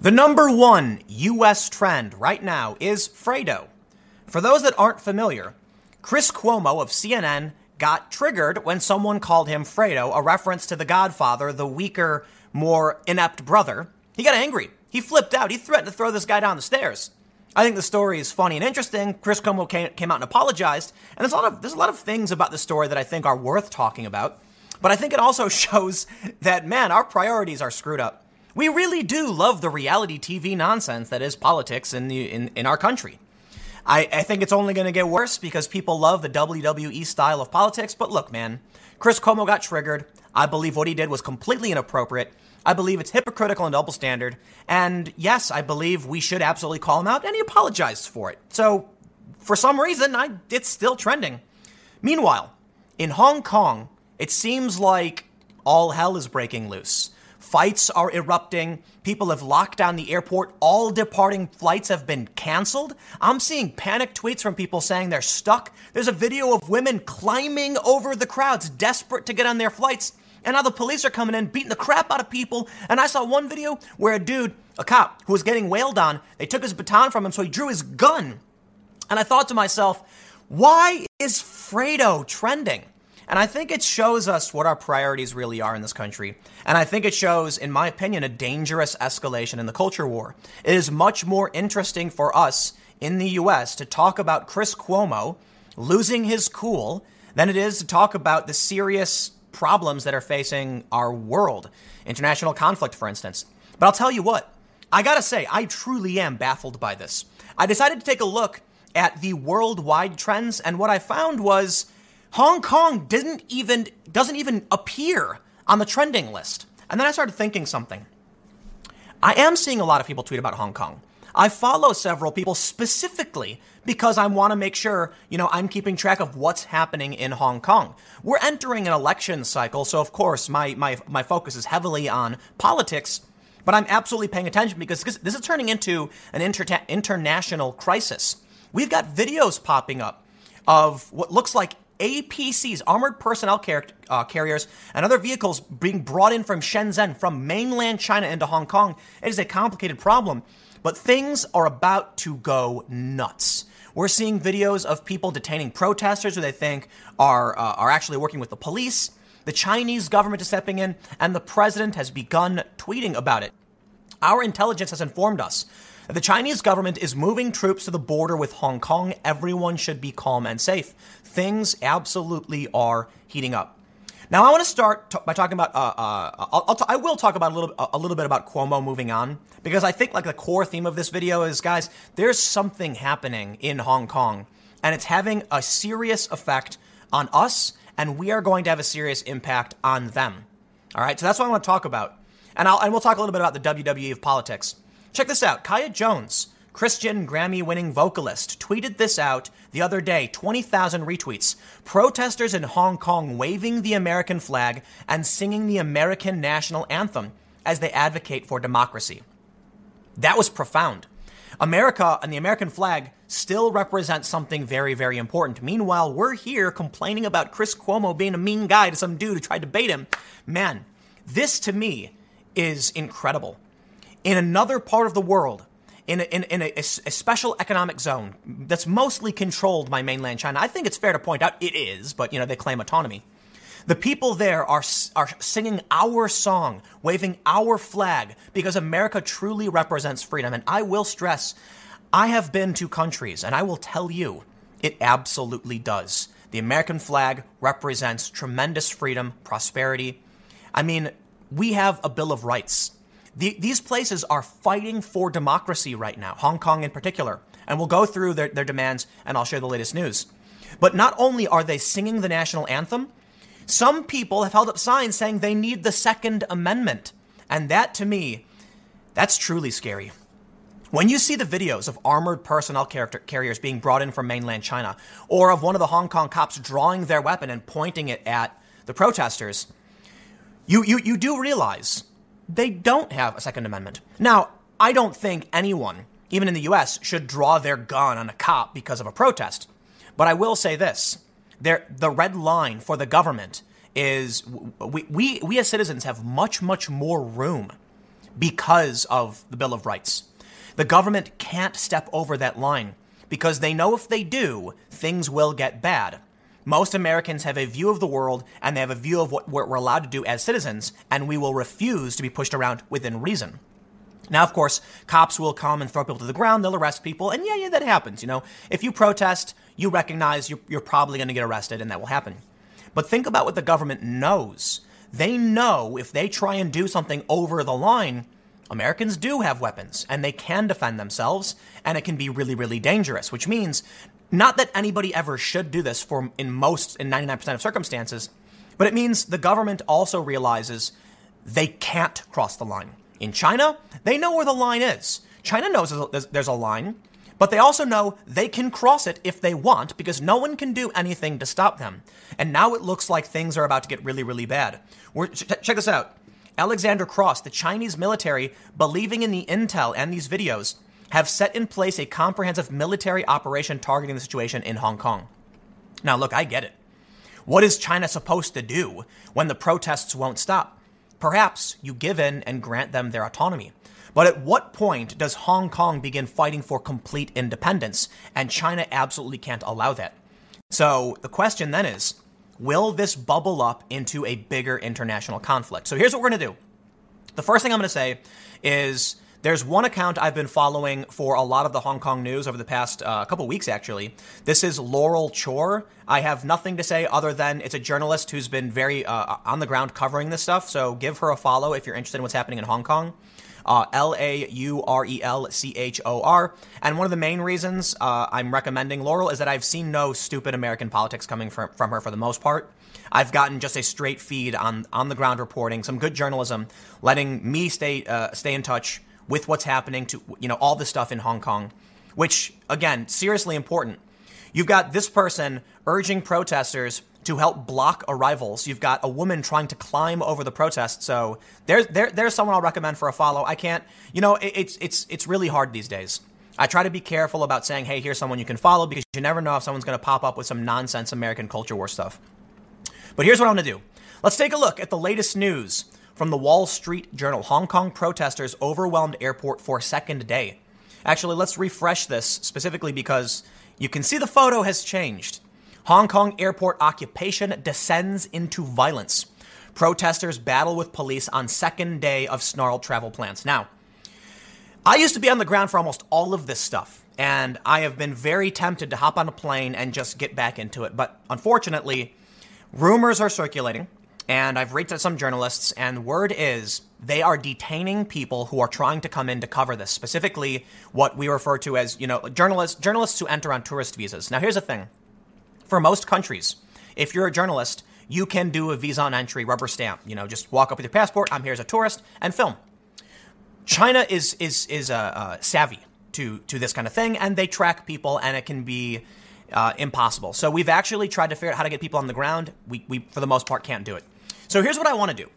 The number one US trend right now is Fredo. For those that aren't familiar, Chris Cuomo of CNN got triggered when someone called him Fredo, a reference to the Godfather, the weaker, more inept brother. He got angry. He flipped out. He threatened to throw this guy down the stairs. I think the story is funny and interesting. Chris Cuomo came, out and apologized, and there's a lot of there's a lot of things about the story that I think are worth talking about. But I think it also shows that man, our priorities are screwed up. We really do love the reality TV nonsense that is politics in, the, in, in our country. I, I think it's only going to get worse because people love the WWE style of politics. But look, man, Chris Cuomo got triggered. I believe what he did was completely inappropriate. I believe it's hypocritical and double standard. And yes, I believe we should absolutely call him out, and he apologized for it. So, for some reason, I, it's still trending. Meanwhile, in Hong Kong, it seems like all hell is breaking loose. Fights are erupting. People have locked down the airport. All departing flights have been canceled. I'm seeing panic tweets from people saying they're stuck. There's a video of women climbing over the crowds, desperate to get on their flights. And now the police are coming in, beating the crap out of people. And I saw one video where a dude, a cop, who was getting wailed on, they took his baton from him, so he drew his gun. And I thought to myself, why is Fredo trending? And I think it shows us what our priorities really are in this country. And I think it shows, in my opinion, a dangerous escalation in the culture war. It is much more interesting for us in the US to talk about Chris Cuomo losing his cool than it is to talk about the serious problems that are facing our world. International conflict, for instance. But I'll tell you what, I gotta say, I truly am baffled by this. I decided to take a look at the worldwide trends, and what I found was Hong Kong didn't even doesn't even appear on the trending list. And then I started thinking something. I am seeing a lot of people tweet about Hong Kong. I follow several people specifically because I want to make sure, you know, I'm keeping track of what's happening in Hong Kong. We're entering an election cycle, so of course my my my focus is heavily on politics, but I'm absolutely paying attention because this is turning into an inter- international crisis. We've got videos popping up of what looks like APCs, armored personnel car- uh, carriers, and other vehicles being brought in from Shenzhen, from mainland China into Hong Kong. It is a complicated problem, but things are about to go nuts. We're seeing videos of people detaining protesters who they think are, uh, are actually working with the police. The Chinese government is stepping in, and the president has begun tweeting about it. Our intelligence has informed us that the Chinese government is moving troops to the border with Hong Kong. Everyone should be calm and safe. Things absolutely are heating up. Now, I want to start t- by talking about. Uh, uh, I'll, I'll t- I will talk about a little, a little bit about Cuomo moving on because I think like the core theme of this video is, guys, there's something happening in Hong Kong, and it's having a serious effect on us, and we are going to have a serious impact on them. All right, so that's what I want to talk about, and I'll and we'll talk a little bit about the WWE of politics. Check this out, Kaya Jones. Christian Grammy winning vocalist, tweeted this out the other day 20,000 retweets. Protesters in Hong Kong waving the American flag and singing the American national anthem as they advocate for democracy. That was profound. America and the American flag still represent something very, very important. Meanwhile, we're here complaining about Chris Cuomo being a mean guy to some dude who tried to bait him. Man, this to me is incredible. In another part of the world, in a, in, in a, a, special economic zone that's mostly controlled by mainland China. I think it's fair to point out it is, but you know they claim autonomy. The people there are are singing our song, waving our flag because America truly represents freedom. And I will stress, I have been to countries, and I will tell you, it absolutely does. The American flag represents tremendous freedom, prosperity. I mean, we have a Bill of Rights the, these places are fighting for democracy right now, Hong Kong in particular. And we'll go through their, their demands and I'll share the latest news. But not only are they singing the national anthem, some people have held up signs saying they need the Second Amendment. And that to me, that's truly scary. When you see the videos of armored personnel carriers being brought in from mainland China, or of one of the Hong Kong cops drawing their weapon and pointing it at the protesters, you, you, you do realize they don't have a Second Amendment. Now, I don't think anyone, even in the US, should draw their gun on a cop because of a protest. But I will say this there, the red line for the government is we, we, we as citizens have much, much more room because of the Bill of Rights. The government can't step over that line because they know if they do, things will get bad. Most Americans have a view of the world and they have a view of what we're allowed to do as citizens, and we will refuse to be pushed around within reason. Now, of course, cops will come and throw people to the ground, they'll arrest people, and yeah, yeah, that happens. You know, if you protest, you recognize you're, you're probably going to get arrested, and that will happen. But think about what the government knows. They know if they try and do something over the line, Americans do have weapons and they can defend themselves, and it can be really, really dangerous, which means not that anybody ever should do this for in most, in 99% of circumstances, but it means the government also realizes they can't cross the line. In China, they know where the line is. China knows there's a line, but they also know they can cross it if they want because no one can do anything to stop them. And now it looks like things are about to get really, really bad. We're, check this out. Alexander Cross, the Chinese military, believing in the intel and these videos, have set in place a comprehensive military operation targeting the situation in Hong Kong. Now, look, I get it. What is China supposed to do when the protests won't stop? Perhaps you give in and grant them their autonomy. But at what point does Hong Kong begin fighting for complete independence? And China absolutely can't allow that. So the question then is will this bubble up into a bigger international conflict? So here's what we're going to do. The first thing I'm going to say is there's one account I've been following for a lot of the Hong Kong news over the past uh, couple weeks, actually. This is Laurel Chor. I have nothing to say other than it's a journalist who's been very uh, on the ground covering this stuff. So give her a follow if you're interested in what's happening in Hong Kong. Uh, L A U R E L C H O R. And one of the main reasons uh, I'm recommending Laurel is that I've seen no stupid American politics coming from, from her for the most part. I've gotten just a straight feed on on the ground reporting, some good journalism, letting me stay uh, stay in touch with what's happening to, you know, all the stuff in Hong Kong, which, again, seriously important. You've got this person urging protesters to help block arrivals. You've got a woman trying to climb over the protest. So there's there, there's someone I'll recommend for a follow. I can't, you know, it, it's it's it's really hard these days. I try to be careful about saying, hey, here's someone you can follow because you never know if someone's going to pop up with some nonsense American culture war stuff. But here's what I'm going to do. Let's take a look at the latest news from the Wall Street Journal Hong Kong protesters overwhelmed airport for second day. Actually, let's refresh this specifically because you can see the photo has changed. Hong Kong airport occupation descends into violence. Protesters battle with police on second day of snarled travel plans. Now, I used to be on the ground for almost all of this stuff, and I have been very tempted to hop on a plane and just get back into it. But unfortunately, rumors are circulating and I've reached out some journalists, and word is they are detaining people who are trying to come in to cover this, specifically what we refer to as, you know, journalists journalists who enter on tourist visas. Now here's the thing. For most countries, if you're a journalist, you can do a visa on entry rubber stamp. You know, just walk up with your passport. I'm here as a tourist and film. China is is is uh, uh, savvy to to this kind of thing, and they track people, and it can be uh, impossible. So we've actually tried to figure out how to get people on the ground. We we for the most part can't do it. So here's what I want to do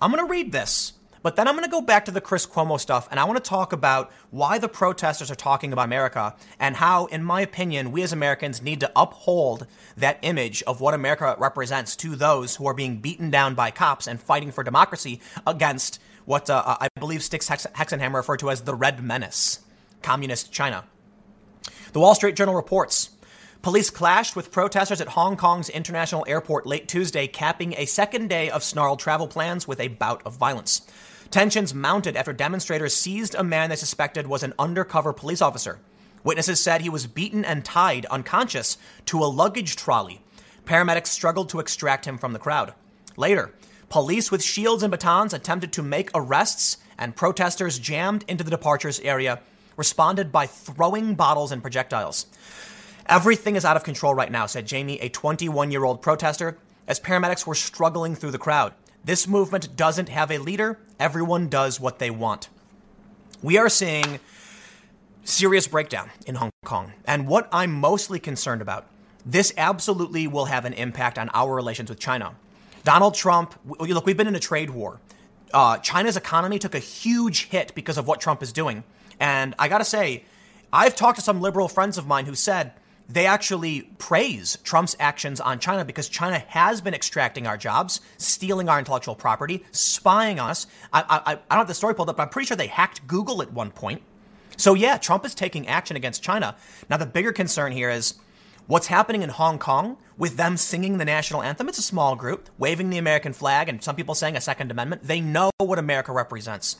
I'm going to read this, but then I'm going to go back to the Chris Cuomo stuff and I want to talk about why the protesters are talking about America and how, in my opinion, we as Americans need to uphold that image of what America represents to those who are being beaten down by cops and fighting for democracy against what uh, I believe Styx Hexenhammer referred to as the Red Menace, Communist China. The Wall Street Journal reports Police clashed with protesters at Hong Kong's international airport late Tuesday, capping a second day of snarled travel plans with a bout of violence. Tensions mounted after demonstrators seized a man they suspected was an undercover police officer. Witnesses said he was beaten and tied unconscious to a luggage trolley. Paramedics struggled to extract him from the crowd. Later, police with shields and batons attempted to make arrests, and protesters jammed into the departures area responded by throwing bottles and projectiles. Everything is out of control right now, said Jamie, a 21 year old protester, as paramedics were struggling through the crowd. This movement doesn't have a leader, everyone does what they want. We are seeing serious breakdown in Hong Kong. And what I'm mostly concerned about, this absolutely will have an impact on our relations with China. Donald Trump, look, we've been in a trade war. Uh, China's economy took a huge hit because of what Trump is doing. And I gotta say, I've talked to some liberal friends of mine who said, they actually praise Trump's actions on China because China has been extracting our jobs, stealing our intellectual property, spying on us. I, I, I don't have the story pulled up, but I'm pretty sure they hacked Google at one point. So, yeah, Trump is taking action against China. Now, the bigger concern here is what's happening in Hong Kong with them singing the national anthem. It's a small group, waving the American flag, and some people saying a Second Amendment. They know what America represents.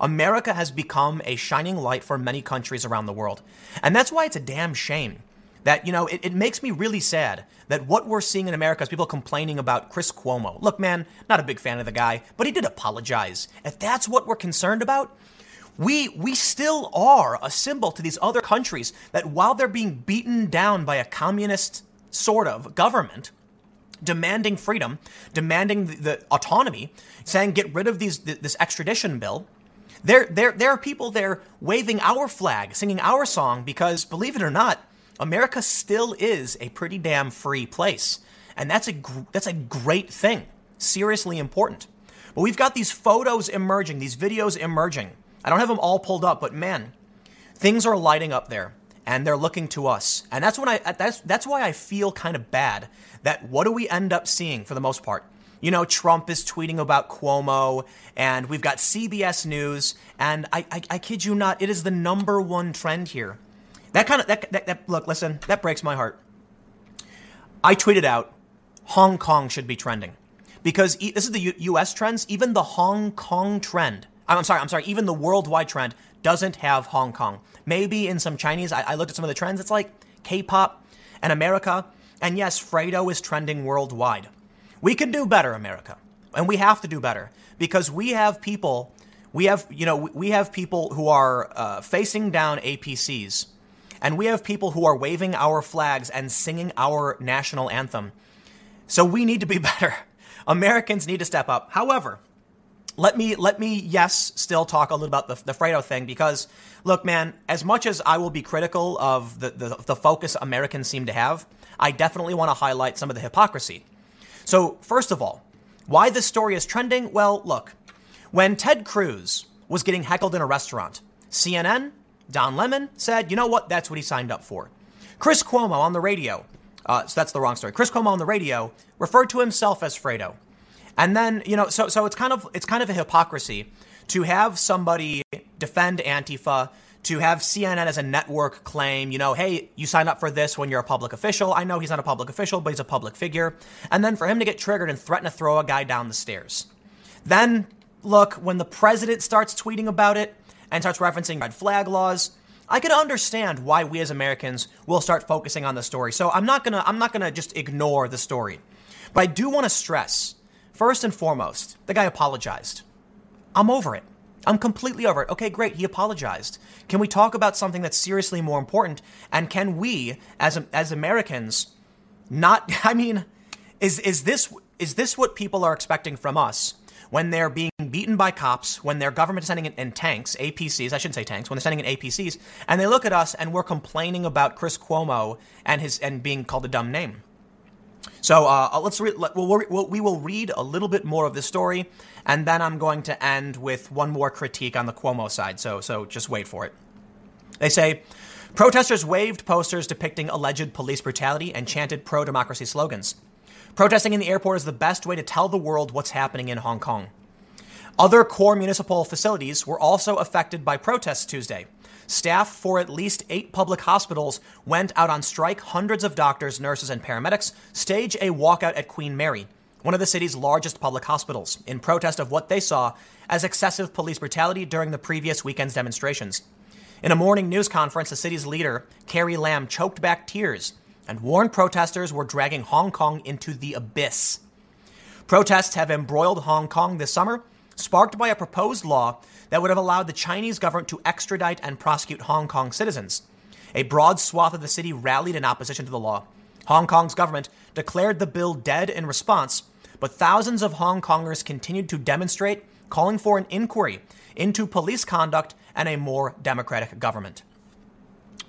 America has become a shining light for many countries around the world. And that's why it's a damn shame that, you know, it, it, makes me really sad that what we're seeing in America is people complaining about Chris Cuomo. Look, man, not a big fan of the guy, but he did apologize. If that's what we're concerned about, we, we still are a symbol to these other countries that while they're being beaten down by a communist sort of government, demanding freedom, demanding the, the autonomy, saying get rid of these, this extradition bill, there, there, there are people there waving our flag, singing our song, because believe it or not, America still is a pretty damn free place. And that's a, that's a great thing, seriously important. But we've got these photos emerging, these videos emerging. I don't have them all pulled up, but man, things are lighting up there and they're looking to us. And that's when I uh, that's that's why I feel kind of bad that what do we end up seeing for the most part? You know, Trump is tweeting about Cuomo, and we've got CBS News, and I, I, I kid you not, it is the number one trend here. That kind of that, that, that look, listen, that breaks my heart. I tweeted out, Hong Kong should be trending because e- this is the U- U.S. trends. Even the Hong Kong trend, I'm sorry, I'm sorry, even the worldwide trend doesn't have Hong Kong. Maybe in some Chinese, I, I looked at some of the trends. It's like K-pop and America, and yes, Fredo is trending worldwide. We can do better, America. And we have to do better because we have people, we have, you know, we have people who are uh, facing down APCs and we have people who are waving our flags and singing our national anthem. So we need to be better. Americans need to step up. However, let me let me yes still talk a little about the, the Fredo thing because look man as much as I will be critical of the, the, the focus Americans seem to have I definitely want to highlight some of the hypocrisy so, first of all, why this story is trending? Well, look, when Ted Cruz was getting heckled in a restaurant, CNN, Don Lemon said, you know what, that's what he signed up for. Chris Cuomo on the radio, uh, so that's the wrong story. Chris Cuomo on the radio referred to himself as Fredo. And then, you know, so, so it's kind of, it's kind of a hypocrisy to have somebody defend Antifa, to have CNN as a network claim, you know, hey, you sign up for this when you're a public official. I know he's not a public official, but he's a public figure. And then for him to get triggered and threaten to throw a guy down the stairs. Then, look, when the president starts tweeting about it and starts referencing red flag laws, I can understand why we as Americans will start focusing on the story. So I'm not gonna I'm not gonna just ignore the story. But I do want to stress, first and foremost, the guy apologized. I'm over it. I'm completely over it. Okay, great. He apologized. Can we talk about something that's seriously more important? And can we, as as Americans, not? I mean, is is this is this what people are expecting from us when they're being beaten by cops, when their government is sending in, in tanks, APCs? I shouldn't say tanks. When they're sending in APCs, and they look at us and we're complaining about Chris Cuomo and his and being called a dumb name. So uh, let's re- let, we'll, we'll, we will read a little bit more of the story, and then I'm going to end with one more critique on the Cuomo side. So so just wait for it. They say. Protesters waved posters depicting alleged police brutality and chanted pro democracy slogans. Protesting in the airport is the best way to tell the world what's happening in Hong Kong. Other core municipal facilities were also affected by protests Tuesday. Staff for at least eight public hospitals went out on strike. Hundreds of doctors, nurses, and paramedics stage a walkout at Queen Mary, one of the city's largest public hospitals, in protest of what they saw as excessive police brutality during the previous weekend's demonstrations. In a morning news conference, the city's leader, Carrie Lam, choked back tears and warned protesters were dragging Hong Kong into the abyss. Protests have embroiled Hong Kong this summer, sparked by a proposed law that would have allowed the Chinese government to extradite and prosecute Hong Kong citizens. A broad swath of the city rallied in opposition to the law. Hong Kong's government declared the bill dead in response, but thousands of Hong Kongers continued to demonstrate, calling for an inquiry into police conduct and a more democratic government.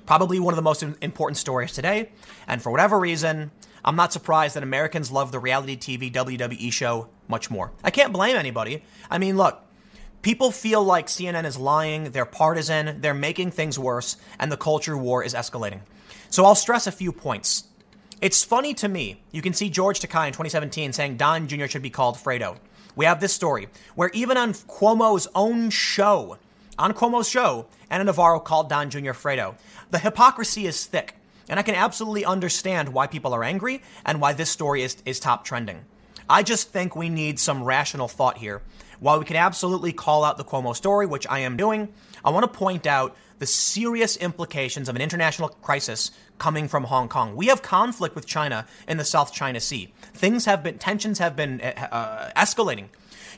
Probably one of the most important stories today, and for whatever reason, I'm not surprised that Americans love the reality TV WWE show much more. I can't blame anybody. I mean, look, People feel like CNN is lying, they're partisan, they're making things worse, and the culture war is escalating. So I'll stress a few points. It's funny to me. You can see George Takei in 2017 saying Don Jr. should be called Fredo. We have this story where even on Cuomo's own show, on Cuomo's show, Ana Navarro called Don Jr. Fredo. The hypocrisy is thick, and I can absolutely understand why people are angry and why this story is, is top trending. I just think we need some rational thought here. While we can absolutely call out the Cuomo story, which I am doing, I want to point out the serious implications of an international crisis coming from Hong Kong. We have conflict with China in the South China Sea. Things have been, tensions have been uh, uh escalating.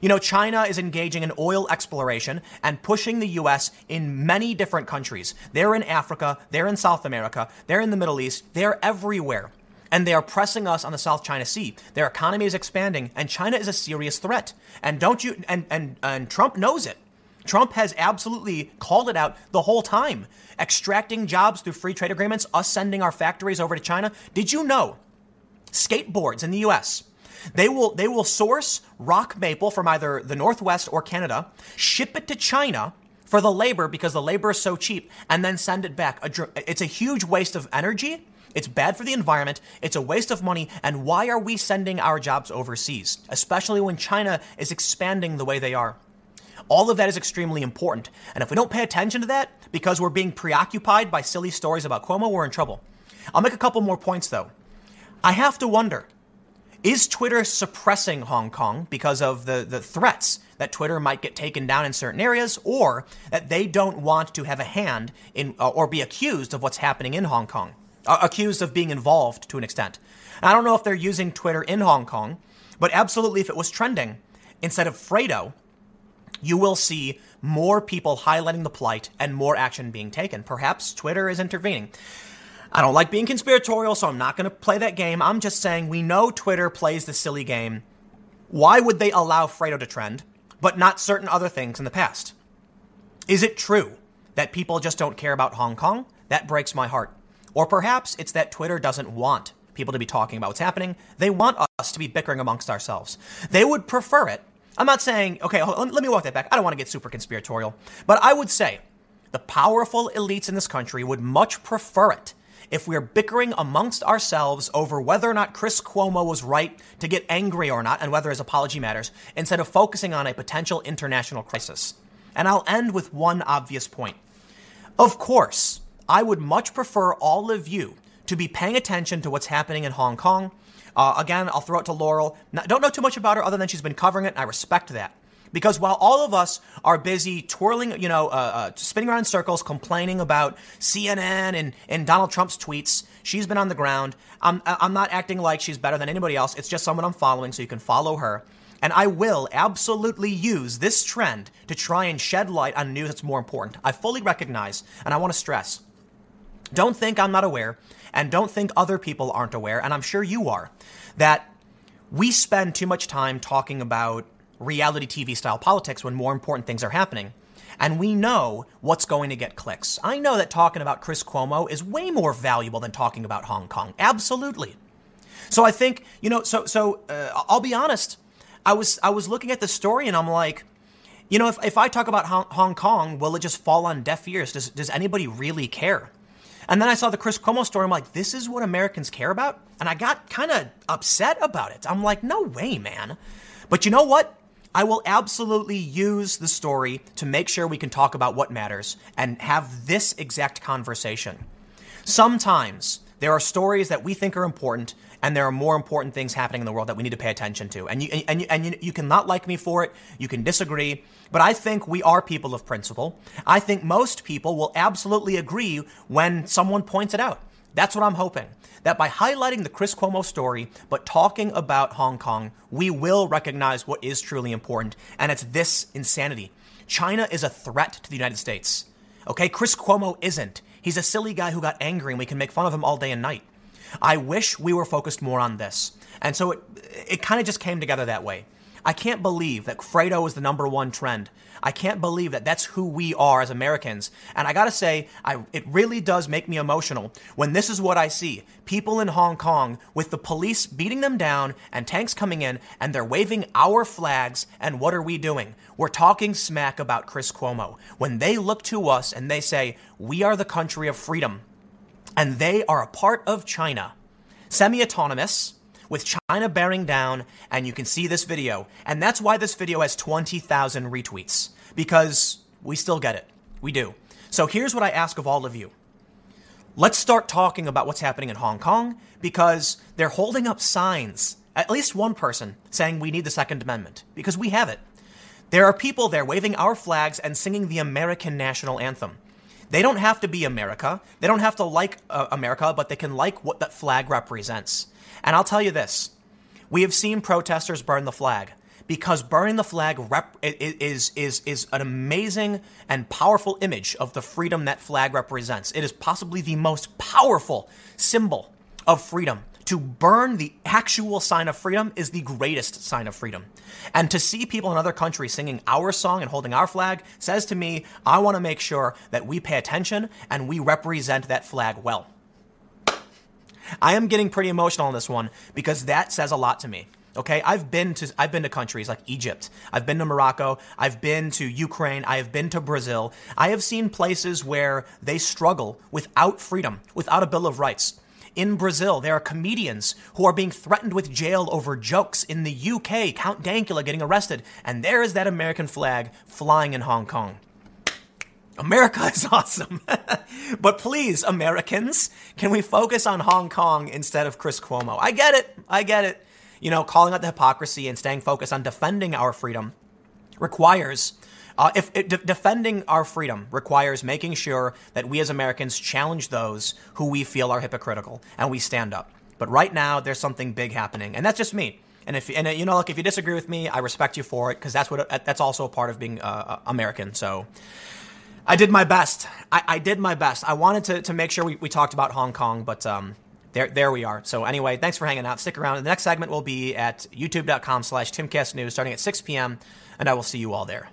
You know, China is engaging in oil exploration and pushing the U.S. in many different countries. They're in Africa, they're in South America, they're in the Middle East, they're everywhere. And they are pressing us on the South China Sea. Their economy is expanding, and China is a serious threat. And don't you and and, and Trump knows it. Trump has absolutely called it out the whole time. Extracting jobs through free trade agreements, us sending our factories over to China. Did you know skateboards in the US? They will they will source rock maple from either the Northwest or Canada, ship it to China for the labor because the labor is so cheap, and then send it back. It's a huge waste of energy. It's bad for the environment. It's a waste of money. And why are we sending our jobs overseas, especially when China is expanding the way they are? All of that is extremely important. And if we don't pay attention to that because we're being preoccupied by silly stories about Cuomo, we're in trouble. I'll make a couple more points though. I have to wonder is Twitter suppressing Hong Kong because of the, the threats that Twitter might get taken down in certain areas or that they don't want to have a hand in uh, or be accused of what's happening in Hong Kong? Uh, accused of being involved to an extent. And I don't know if they're using Twitter in Hong Kong, but absolutely if it was trending, instead of Fredo, you will see more people highlighting the plight and more action being taken. Perhaps Twitter is intervening. I don't like being conspiratorial, so I'm not going to play that game. I'm just saying we know Twitter plays the silly game. Why would they allow Fredo to trend, but not certain other things in the past? Is it true that people just don't care about Hong Kong? That breaks my heart. Or perhaps it's that Twitter doesn't want people to be talking about what's happening. They want us to be bickering amongst ourselves. They would prefer it. I'm not saying, okay, let me walk that back. I don't want to get super conspiratorial, but I would say the powerful elites in this country would much prefer it if we're bickering amongst ourselves over whether or not Chris Cuomo was right to get angry or not and whether his apology matters, instead of focusing on a potential international crisis. And I'll end with one obvious point. Of course, I would much prefer all of you to be paying attention to what's happening in Hong Kong. Uh, again, I'll throw it to Laurel. don't know too much about her other than she's been covering it, and I respect that. Because while all of us are busy twirling, you know, uh, uh, spinning around in circles, complaining about CNN and, and Donald Trump's tweets, she's been on the ground. I'm, I'm not acting like she's better than anybody else. It's just someone I'm following, so you can follow her. And I will absolutely use this trend to try and shed light on news that's more important. I fully recognize, and I want to stress don't think I'm not aware, and don't think other people aren't aware, and I'm sure you are, that we spend too much time talking about reality TV style politics when more important things are happening. And we know what's going to get clicks. I know that talking about Chris Cuomo is way more valuable than talking about Hong Kong. Absolutely. So I think, you know, so so uh, I'll be honest. I was I was looking at the story and I'm like, you know, if, if I talk about Hong, Hong Kong, will it just fall on deaf ears? Does, does anybody really care? And then I saw the Chris Cuomo story. I'm like, this is what Americans care about? And I got kind of upset about it. I'm like, no way, man. But you know what? I will absolutely use the story to make sure we can talk about what matters and have this exact conversation. Sometimes there are stories that we think are important and there are more important things happening in the world that we need to pay attention to. And you, and you, and you, you can not like me for it, you can disagree, but I think we are people of principle. I think most people will absolutely agree when someone points it out. That's what I'm hoping. That by highlighting the Chris Cuomo story, but talking about Hong Kong, we will recognize what is truly important. And it's this insanity. China is a threat to the United States. Okay, Chris Cuomo isn't. He's a silly guy who got angry and we can make fun of him all day and night. I wish we were focused more on this. And so it, it kind of just came together that way. I can't believe that Fredo is the number one trend. I can't believe that that's who we are as Americans. And I gotta say, I, it really does make me emotional when this is what I see. People in Hong Kong with the police beating them down and tanks coming in and they're waving our flags. And what are we doing? We're talking smack about Chris Cuomo. When they look to us and they say, we are the country of freedom and they are a part of China, semi autonomous with China bearing down, and you can see this video. And that's why this video has 20,000 retweets, because we still get it. We do. So here's what I ask of all of you. Let's start talking about what's happening in Hong Kong, because they're holding up signs, at least one person, saying we need the Second Amendment, because we have it. There are people there waving our flags and singing the American national anthem. They don't have to be America. They don't have to like uh, America, but they can like what that flag represents. And I'll tell you this we have seen protesters burn the flag because burning the flag rep- is, is, is an amazing and powerful image of the freedom that flag represents. It is possibly the most powerful symbol of freedom. To burn the actual sign of freedom is the greatest sign of freedom. And to see people in other countries singing our song and holding our flag says to me, I want to make sure that we pay attention and we represent that flag well. I am getting pretty emotional on this one because that says a lot to me. Okay, I've been to I've been to countries like Egypt. I've been to Morocco. I've been to Ukraine. I have been to Brazil. I have seen places where they struggle without freedom, without a bill of rights. In Brazil, there are comedians who are being threatened with jail over jokes. In the UK, Count Dankula getting arrested, and there is that American flag flying in Hong Kong. America is awesome. but please, Americans, can we focus on Hong Kong instead of Chris Cuomo? I get it. I get it. You know, calling out the hypocrisy and staying focused on defending our freedom requires. Uh, if, if de- defending our freedom requires making sure that we as Americans challenge those who we feel are hypocritical and we stand up. But right now, there's something big happening, and that's just me. And if and you know, look, if you disagree with me, I respect you for it because that's what that's also a part of being uh, American. So, I did my best. I, I, did my best. I wanted to, to make sure we, we talked about Hong Kong, but um, there there we are. So anyway, thanks for hanging out. Stick around. The next segment will be at youtube.com slash timcastnews starting at 6 p.m., and I will see you all there.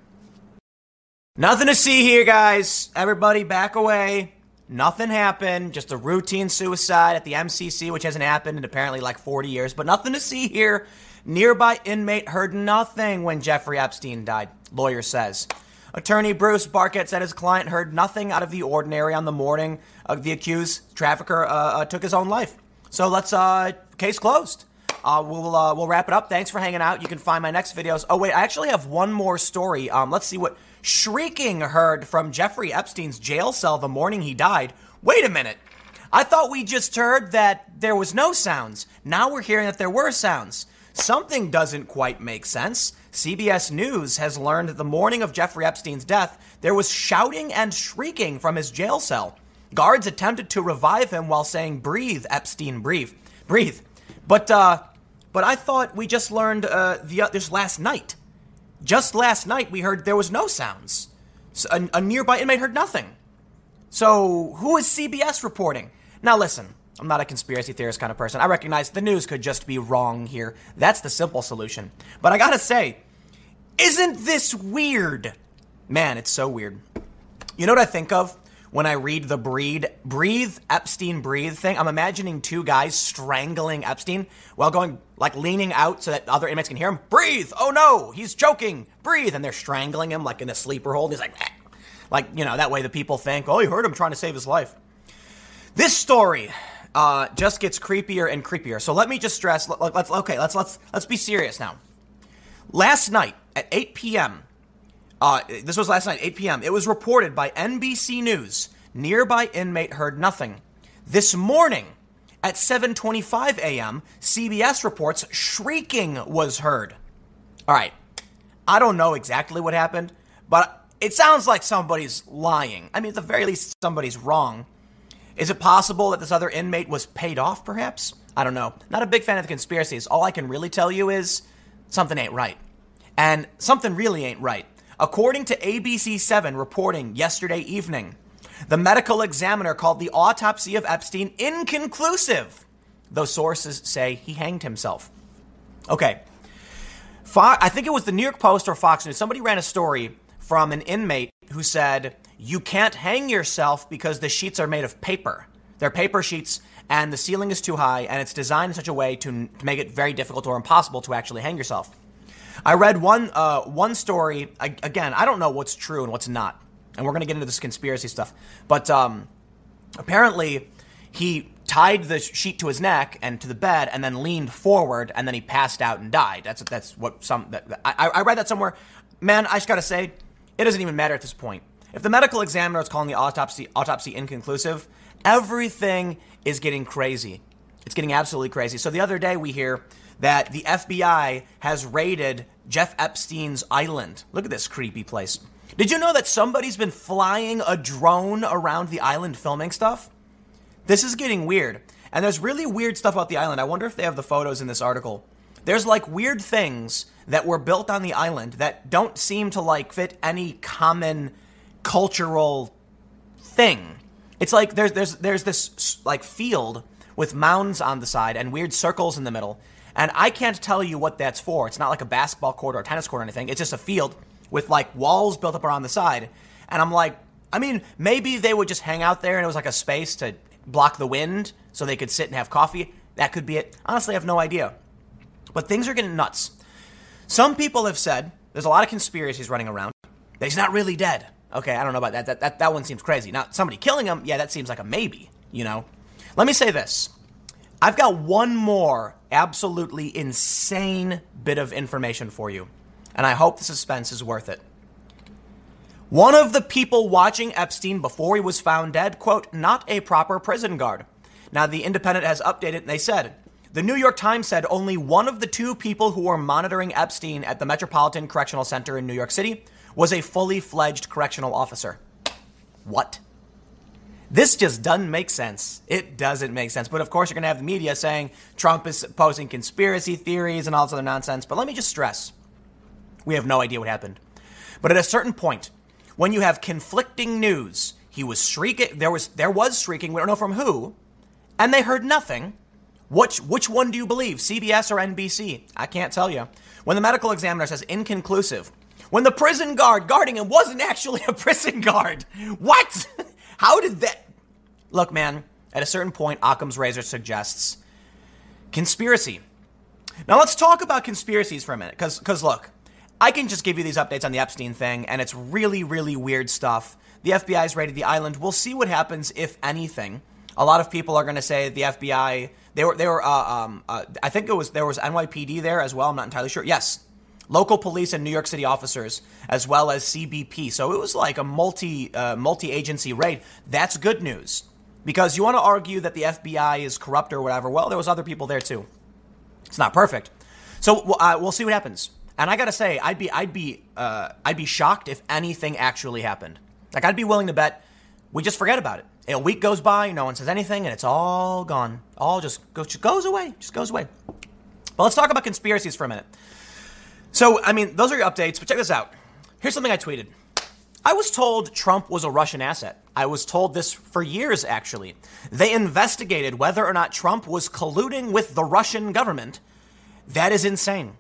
Nothing to see here, guys. Everybody back away. Nothing happened. Just a routine suicide at the MCC, which hasn't happened in apparently like 40 years, but nothing to see here. Nearby inmate heard nothing when Jeffrey Epstein died, lawyer says. Attorney Bruce Barket said his client heard nothing out of the ordinary on the morning of the accused trafficker uh, uh, took his own life. So let's uh, case closed. Uh, we'll uh, we'll wrap it up. Thanks for hanging out. You can find my next videos. Oh wait, I actually have one more story. Um, let's see what shrieking heard from Jeffrey Epstein's jail cell the morning he died. Wait a minute. I thought we just heard that there was no sounds. Now we're hearing that there were sounds. Something doesn't quite make sense. CBS News has learned that the morning of Jeffrey Epstein's death, there was shouting and shrieking from his jail cell. Guards attempted to revive him while saying, "Breathe, Epstein, breathe, breathe." But uh, but I thought we just learned uh, the uh, this last night. Just last night, we heard there was no sounds. So a, a nearby inmate heard nothing. So who is CBS reporting? Now listen, I'm not a conspiracy theorist kind of person. I recognize the news could just be wrong here. That's the simple solution. But I gotta say, isn't this weird? Man, it's so weird. You know what I think of when I read the breed, breathe, Epstein breathe thing? I'm imagining two guys strangling Epstein while going, like leaning out so that other inmates can hear him. Breathe! Oh no, he's choking! Breathe! And they're strangling him like in a sleeper hold. He's like, eh. like, you know, that way the people think, oh, he heard him trying to save his life. This story uh, just gets creepier and creepier. So let me just stress. Let, us okay. Let's let's let's be serious now. Last night at 8 p.m. Uh, this was last night 8 p.m. It was reported by NBC News. Nearby inmate heard nothing. This morning at 7:25 a.m., CBS reports shrieking was heard. All right. I don't know exactly what happened, but it sounds like somebody's lying. I mean, at the very least, somebody's wrong. Is it possible that this other inmate was paid off, perhaps? I don't know. Not a big fan of the conspiracies. All I can really tell you is something ain't right. And something really ain't right. According to ABC7 reporting yesterday evening, the medical examiner called the autopsy of Epstein inconclusive, though sources say he hanged himself. Okay. I think it was the New York Post or Fox News. Somebody ran a story from an inmate who said, You can't hang yourself because the sheets are made of paper. They're paper sheets, and the ceiling is too high, and it's designed in such a way to, to make it very difficult or impossible to actually hang yourself. I read one uh, one story. I, again, I don't know what's true and what's not, and we're going to get into this conspiracy stuff. But um, apparently, he tied the sheet to his neck and to the bed, and then leaned forward, and then he passed out and died. That's that's what some. That, I, I read that somewhere. Man, I just got to say, it doesn't even matter at this point. If the medical examiner is calling the autopsy autopsy inconclusive, everything is getting crazy. It's getting absolutely crazy. So the other day we hear that the FBI has raided Jeff Epstein's island. Look at this creepy place. Did you know that somebody's been flying a drone around the island filming stuff? This is getting weird. And there's really weird stuff about the island. I wonder if they have the photos in this article. There's like weird things that were built on the island that don't seem to like fit any common cultural thing. It's like there's there's there's this like field with mounds on the side and weird circles in the middle. And I can't tell you what that's for. It's not like a basketball court or a tennis court or anything. It's just a field with like walls built up around the side. And I'm like, I mean, maybe they would just hang out there and it was like a space to block the wind so they could sit and have coffee. That could be it. Honestly, I have no idea. But things are getting nuts. Some people have said there's a lot of conspiracies running around that he's not really dead. Okay, I don't know about that. That, that, that one seems crazy. Now, somebody killing him, yeah, that seems like a maybe, you know? Let me say this I've got one more absolutely insane bit of information for you, and I hope the suspense is worth it. One of the people watching Epstein before he was found dead, quote, not a proper prison guard. Now, the Independent has updated and they said, the New York Times said only one of the two people who were monitoring Epstein at the Metropolitan Correctional Center in New York City was a fully fledged correctional officer. What? This just doesn't make sense. It doesn't make sense. But of course, you're going to have the media saying Trump is posing conspiracy theories and all this other nonsense. But let me just stress we have no idea what happened. But at a certain point, when you have conflicting news, he was shrieking, there was, there was shrieking, we don't know from who, and they heard nothing. Which, which one do you believe, CBS or NBC? I can't tell you. When the medical examiner says inconclusive, when the prison guard guarding him wasn't actually a prison guard. What? How did that? Look, man, at a certain point, Occam's razor suggests conspiracy. Now let's talk about conspiracies for a minute, because because look, I can just give you these updates on the Epstein thing, and it's really really weird stuff. The FBI's raided the island. We'll see what happens if anything. A lot of people are going to say the FBI. They were they were. Uh, um, uh, I think it was there was NYPD there as well. I'm not entirely sure. Yes, local police and New York City officers, as well as CBP. So it was like a multi uh, multi agency raid. That's good news because you want to argue that the FBI is corrupt or whatever. Well, there was other people there too. It's not perfect. So uh, we'll see what happens. And I gotta say, I'd be I'd be uh, I'd be shocked if anything actually happened. Like I'd be willing to bet we just forget about it. A week goes by, no one says anything, and it's all gone. All just goes, just goes away. Just goes away. But let's talk about conspiracies for a minute. So, I mean, those are your updates, but check this out. Here's something I tweeted. I was told Trump was a Russian asset. I was told this for years, actually. They investigated whether or not Trump was colluding with the Russian government. That is insane.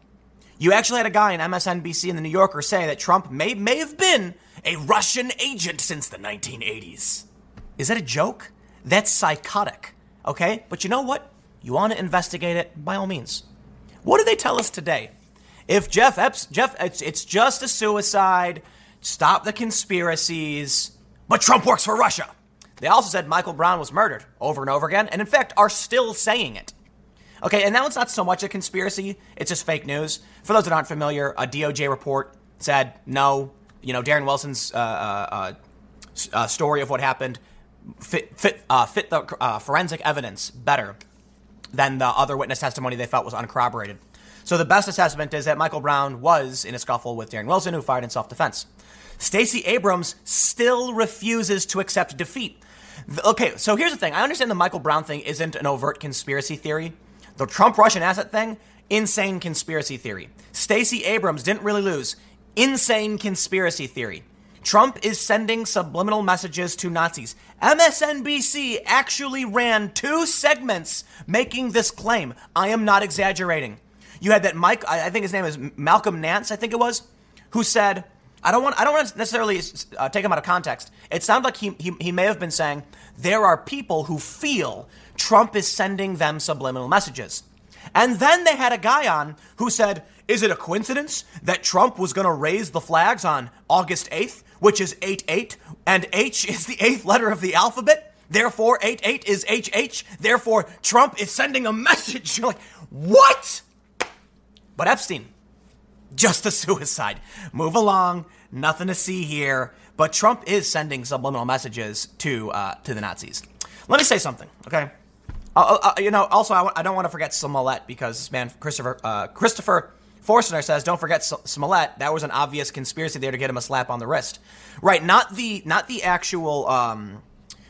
You actually had a guy in MSNBC and the New Yorker say that Trump may, may have been a Russian agent since the 1980s. Is that a joke? That's psychotic, okay? But you know what? You want to investigate it, by all means. What do they tell us today? If Jeff Epps, Jeff, it's, it's just a suicide. Stop the conspiracies. But Trump works for Russia. They also said Michael Brown was murdered over and over again, and in fact are still saying it. Okay, and that one's not so much a conspiracy, it's just fake news. For those that aren't familiar, a DOJ report said no, you know, Darren Wilson's uh, uh, uh, story of what happened fit, fit, uh, fit the uh, forensic evidence better than the other witness testimony they felt was uncorroborated. So the best assessment is that Michael Brown was in a scuffle with Darren Wilson, who fired in self defense. Stacey Abrams still refuses to accept defeat. Okay, so here's the thing. I understand the Michael Brown thing isn't an overt conspiracy theory. The Trump Russian asset thing, insane conspiracy theory. Stacey Abrams didn't really lose. Insane conspiracy theory. Trump is sending subliminal messages to Nazis. MSNBC actually ran two segments making this claim. I am not exaggerating. You had that Mike, I think his name is Malcolm Nance, I think it was, who said, I don't want I don't want to necessarily uh, take him out of context. It sounded like he, he he may have been saying there are people who feel Trump is sending them subliminal messages. And then they had a guy on who said, "Is it a coincidence that Trump was going to raise the flags on August 8th, which is 8 8, and H is the eighth letter of the alphabet? Therefore 8 8 is HH. Therefore Trump is sending a message." You're like, "What?" But Epstein just a suicide. Move along. Nothing to see here. But Trump is sending subliminal messages to uh, to the Nazis. Let me say something, okay? Uh, uh, uh you know, also I w- I don't want to forget Smollett because this man Christopher uh, Christopher Forstner says, "Don't forget Smollett. That was an obvious conspiracy there to get him a slap on the wrist." Right? Not the not the actual. Um,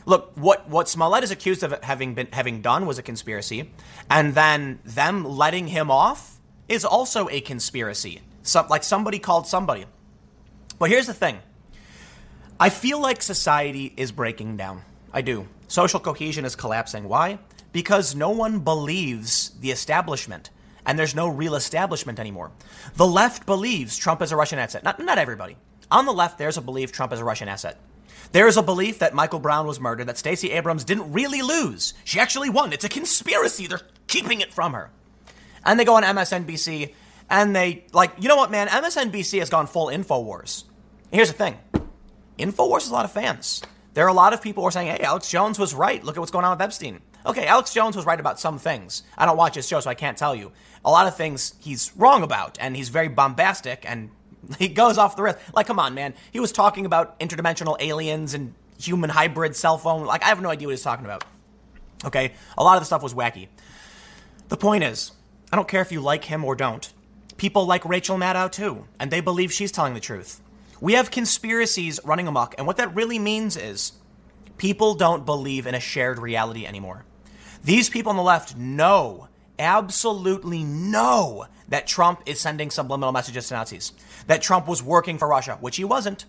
look, what what Smollett is accused of having been having done was a conspiracy, and then them letting him off is also a conspiracy. Some, like somebody called somebody. But here's the thing I feel like society is breaking down. I do. Social cohesion is collapsing. Why? Because no one believes the establishment, and there's no real establishment anymore. The left believes Trump is a Russian asset. Not, not everybody. On the left, there's a belief Trump is a Russian asset. There is a belief that Michael Brown was murdered, that Stacey Abrams didn't really lose. She actually won. It's a conspiracy. They're keeping it from her. And they go on MSNBC and they like, you know what, man? MSNBC has gone full Infowars. Here's the thing: Infowars has a lot of fans. There are a lot of people who are saying, "Hey, Alex Jones was right. Look at what's going on with Epstein." Okay, Alex Jones was right about some things. I don't watch his show, so I can't tell you. A lot of things he's wrong about, and he's very bombastic, and he goes off the riff. Like, come on, man. He was talking about interdimensional aliens and human hybrid cell phone. Like, I have no idea what he's talking about. Okay, a lot of the stuff was wacky. The point is, I don't care if you like him or don't. People like Rachel Maddow too, and they believe she's telling the truth. We have conspiracies running amok, and what that really means is people don't believe in a shared reality anymore. These people on the left know, absolutely know, that Trump is sending subliminal messages to Nazis, that Trump was working for Russia, which he wasn't.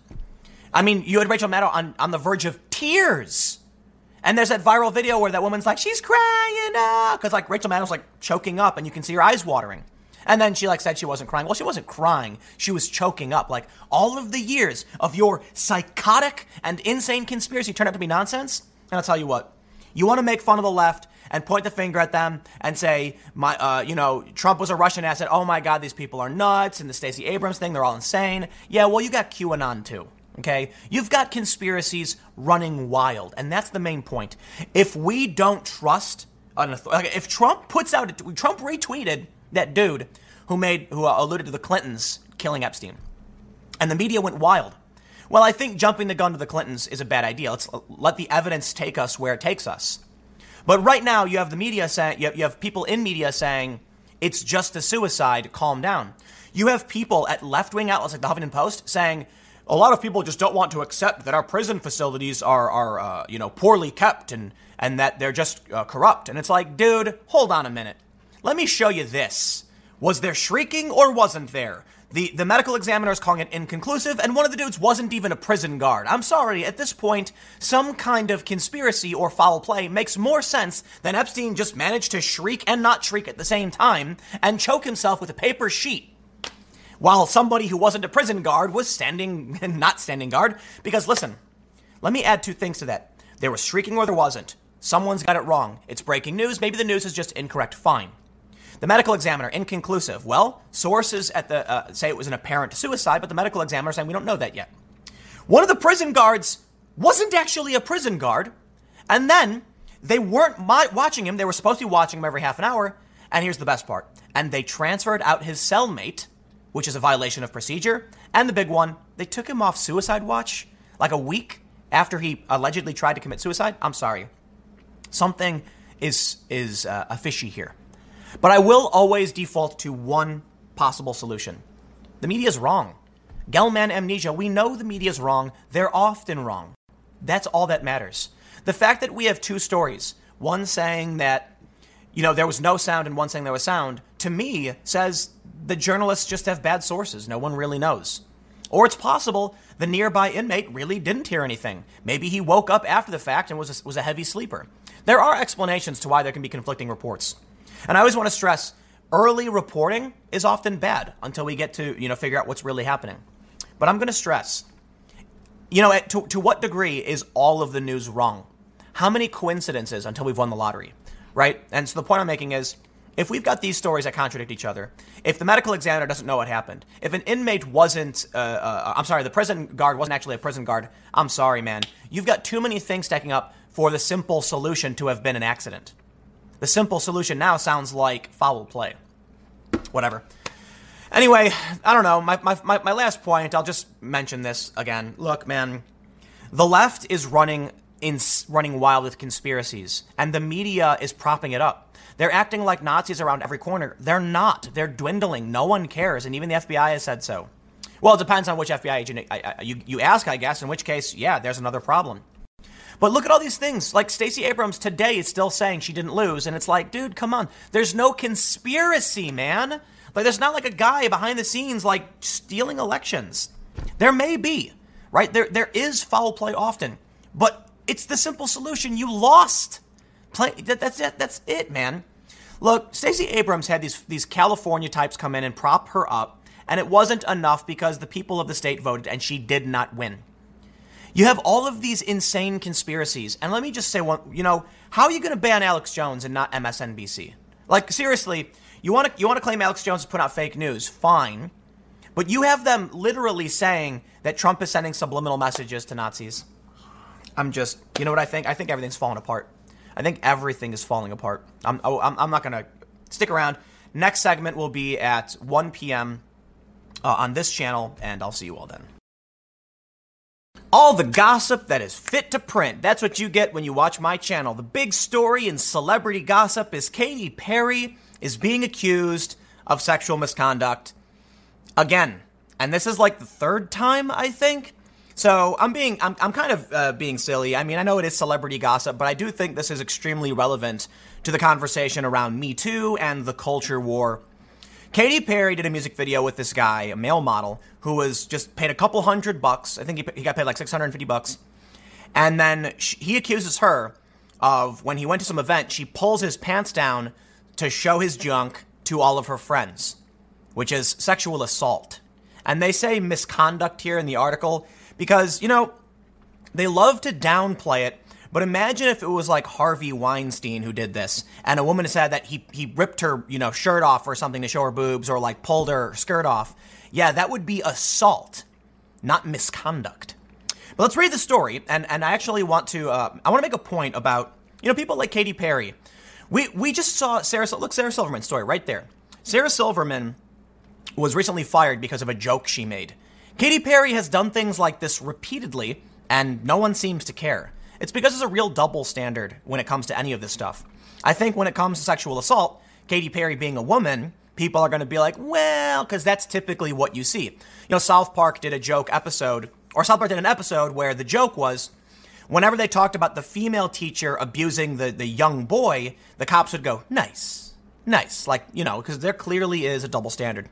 I mean, you had Rachel Maddow on, on the verge of tears. And there's that viral video where that woman's like, she's crying because like Rachel Maddow's like choking up and you can see her eyes watering. And then she like said she wasn't crying. Well, she wasn't crying. She was choking up. Like all of the years of your psychotic and insane conspiracy turned out to be nonsense. And I'll tell you what, you want to make fun of the left and point the finger at them and say, my, uh, you know, Trump was a Russian asset. Oh my God, these people are nuts. And the Stacey Abrams thing, they're all insane. Yeah, well, you got QAnon too. Okay? You've got conspiracies running wild. And that's the main point. If we don't trust an authority, if Trump puts out, Trump retweeted that dude who made who alluded to the Clintons killing Epstein, and the media went wild. Well, I think jumping the gun to the Clintons is a bad idea. Let's let the evidence take us where it takes us. But right now, you have the media saying, you you have people in media saying it's just a suicide. Calm down. You have people at left wing outlets like the Huffington Post saying a lot of people just don't want to accept that our prison facilities are, are uh, you know, poorly kept and, and that they're just uh, corrupt. And it's like, dude, hold on a minute. Let me show you this. Was there shrieking or wasn't there? The, the medical examiner is calling it inconclusive, and one of the dudes wasn't even a prison guard. I'm sorry, at this point, some kind of conspiracy or foul play makes more sense than Epstein just managed to shriek and not shriek at the same time and choke himself with a paper sheet. While somebody who wasn't a prison guard was standing, not standing guard. Because listen, let me add two things to that. There was shrieking or there wasn't. Someone's got it wrong. It's breaking news. Maybe the news is just incorrect. Fine. The medical examiner, inconclusive. Well, sources at the uh, say it was an apparent suicide, but the medical examiner saying we don't know that yet. One of the prison guards wasn't actually a prison guard, and then they weren't watching him. They were supposed to be watching him every half an hour. And here's the best part: and they transferred out his cellmate, which is a violation of procedure. And the big one, they took him off suicide watch like a week after he allegedly tried to commit suicide. I'm sorry, something is is uh, a fishy here. But I will always default to one possible solution. The media is wrong. Gell-Mann amnesia, we know the media is wrong. They're often wrong. That's all that matters. The fact that we have two stories, one saying that, you know, there was no sound and one saying there was sound, to me says the journalists just have bad sources. No one really knows. Or it's possible the nearby inmate really didn't hear anything. Maybe he woke up after the fact and was a, was a heavy sleeper. There are explanations to why there can be conflicting reports. And I always want to stress early reporting is often bad until we get to, you know, figure out what's really happening. But I'm going to stress, you know, to, to what degree is all of the news wrong? How many coincidences until we've won the lottery, right? And so the point I'm making is if we've got these stories that contradict each other, if the medical examiner doesn't know what happened, if an inmate wasn't, uh, uh, I'm sorry, the prison guard wasn't actually a prison guard, I'm sorry, man. You've got too many things stacking up for the simple solution to have been an accident. The simple solution now sounds like foul play. Whatever. Anyway, I don't know. My, my, my, my last point, I'll just mention this again. Look, man, the left is running in running wild with conspiracies, and the media is propping it up. They're acting like Nazis around every corner. They're not. They're dwindling. No one cares, and even the FBI has said so. Well, it depends on which FBI agent you, you ask, I guess, in which case, yeah, there's another problem. But look at all these things. Like Stacey Abrams today is still saying she didn't lose, and it's like, dude, come on. There's no conspiracy, man. Like, there's not like a guy behind the scenes like stealing elections. There may be, right? There, there is foul play often, but it's the simple solution. You lost. Play, that, that's it. That's it, man. Look, Stacey Abrams had these these California types come in and prop her up, and it wasn't enough because the people of the state voted and she did not win. You have all of these insane conspiracies, and let me just say one. You know, how are you going to ban Alex Jones and not MSNBC? Like seriously, you want to you want to claim Alex Jones put out fake news? Fine, but you have them literally saying that Trump is sending subliminal messages to Nazis. I'm just, you know what I think? I think everything's falling apart. I think everything is falling apart. I'm, oh, I'm, I'm not going to stick around. Next segment will be at 1 p.m. Uh, on this channel, and I'll see you all then. All the gossip that is fit to print. That's what you get when you watch my channel. The big story in celebrity gossip is Katy Perry is being accused of sexual misconduct again. And this is like the third time, I think. So I'm being, I'm, I'm kind of uh, being silly. I mean, I know it is celebrity gossip, but I do think this is extremely relevant to the conversation around Me Too and the culture war. Katy Perry did a music video with this guy, a male model, who was just paid a couple hundred bucks. I think he, he got paid like 650 bucks. And then she, he accuses her of when he went to some event, she pulls his pants down to show his junk to all of her friends, which is sexual assault. And they say misconduct here in the article because, you know, they love to downplay it, but imagine if it was like Harvey Weinstein who did this, and a woman said that he, he ripped her, you know, shirt off or something to show her boobs or like pulled her skirt off. Yeah, that would be assault, not misconduct. But let's read the story, and, and I actually want to, uh, I want to make a point about, you know, people like Katy Perry. We, we just saw Sarah, look, Sarah Silverman's story right there. Sarah Silverman was recently fired because of a joke she made. Katy Perry has done things like this repeatedly, and no one seems to care. It's because there's a real double standard when it comes to any of this stuff. I think when it comes to sexual assault, Katy Perry being a woman, people are going to be like, well, because that's typically what you see. You know, South Park did a joke episode, or South Park did an episode where the joke was whenever they talked about the female teacher abusing the, the young boy, the cops would go, nice, nice. Like, you know, because there clearly is a double standard.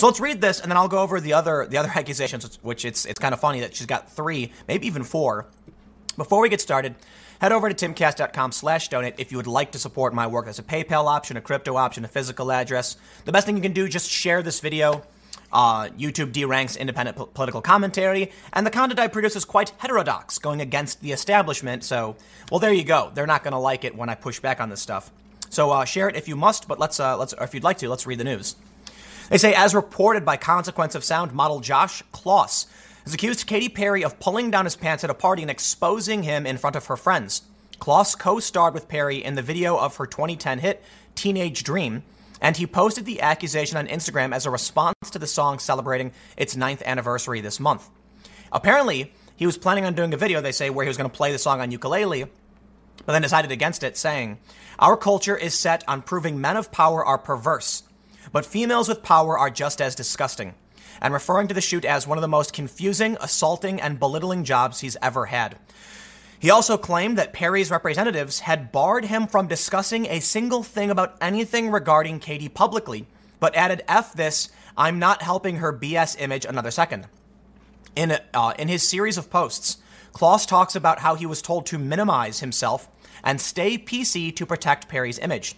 So let's read this, and then I'll go over the other the other accusations, which it's it's kind of funny that she's got three, maybe even four. Before we get started, head over to timcast.com slash donate if you would like to support my work. There's a PayPal option, a crypto option, a physical address. The best thing you can do, just share this video. Uh, YouTube deranks independent po- political commentary, and the content I produce is quite heterodox, going against the establishment. So, well, there you go. They're not going to like it when I push back on this stuff. So uh, share it if you must, but let's uh, let's if you'd like to, let's read the news. They say, as reported by Consequence of Sound model Josh Kloss, has accused Katy Perry of pulling down his pants at a party and exposing him in front of her friends. Kloss co starred with Perry in the video of her 2010 hit, Teenage Dream, and he posted the accusation on Instagram as a response to the song celebrating its ninth anniversary this month. Apparently, he was planning on doing a video, they say, where he was going to play the song on ukulele, but then decided against it, saying, Our culture is set on proving men of power are perverse but females with power are just as disgusting, and referring to the shoot as one of the most confusing, assaulting, and belittling jobs he's ever had. He also claimed that Perry's representatives had barred him from discussing a single thing about anything regarding Katy publicly, but added, F this, I'm not helping her BS image another second. In, uh, in his series of posts, Kloss talks about how he was told to minimize himself and stay PC to protect Perry's image.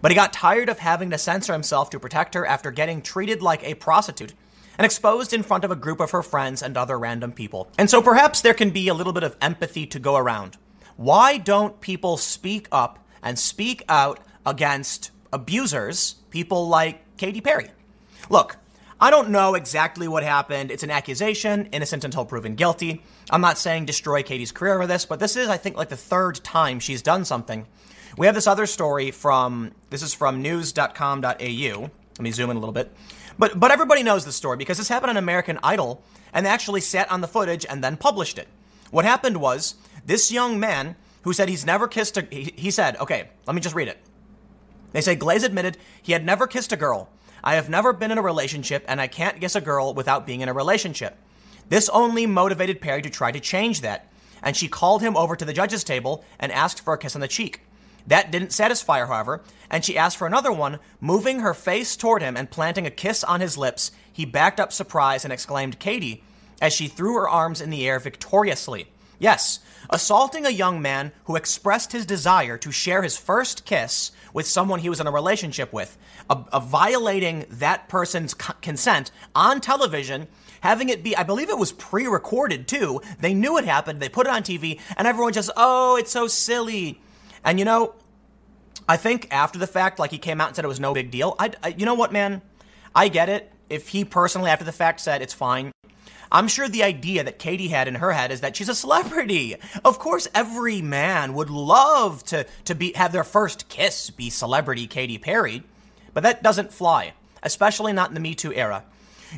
But he got tired of having to censor himself to protect her after getting treated like a prostitute and exposed in front of a group of her friends and other random people. And so perhaps there can be a little bit of empathy to go around. Why don't people speak up and speak out against abusers, people like Katy Perry? Look, I don't know exactly what happened. It's an accusation, innocent until proven guilty. I'm not saying destroy Katy's career over this, but this is, I think, like the third time she's done something. We have this other story from, this is from news.com.au. Let me zoom in a little bit. But, but everybody knows the story because this happened on American Idol and they actually sat on the footage and then published it. What happened was this young man who said he's never kissed a, he, he said, okay, let me just read it. They say Glaze admitted he had never kissed a girl I have never been in a relationship and I can't kiss a girl without being in a relationship. This only motivated Perry to try to change that, and she called him over to the judge's table and asked for a kiss on the cheek. That didn't satisfy her, however, and she asked for another one, moving her face toward him and planting a kiss on his lips. He backed up surprised and exclaimed, Katy, as she threw her arms in the air victoriously. Yes, assaulting a young man who expressed his desire to share his first kiss with someone he was in a relationship with, a, a violating that person's c- consent on television, having it be, I believe it was pre recorded too. They knew it happened, they put it on TV, and everyone just, oh, it's so silly. And you know, I think after the fact, like he came out and said it was no big deal. I, I you know what, man? I get it. If he personally, after the fact, said it's fine, I'm sure the idea that Katy had in her head is that she's a celebrity. Of course, every man would love to, to be, have their first kiss be celebrity Katy Perry, but that doesn't fly, especially not in the Me Too era.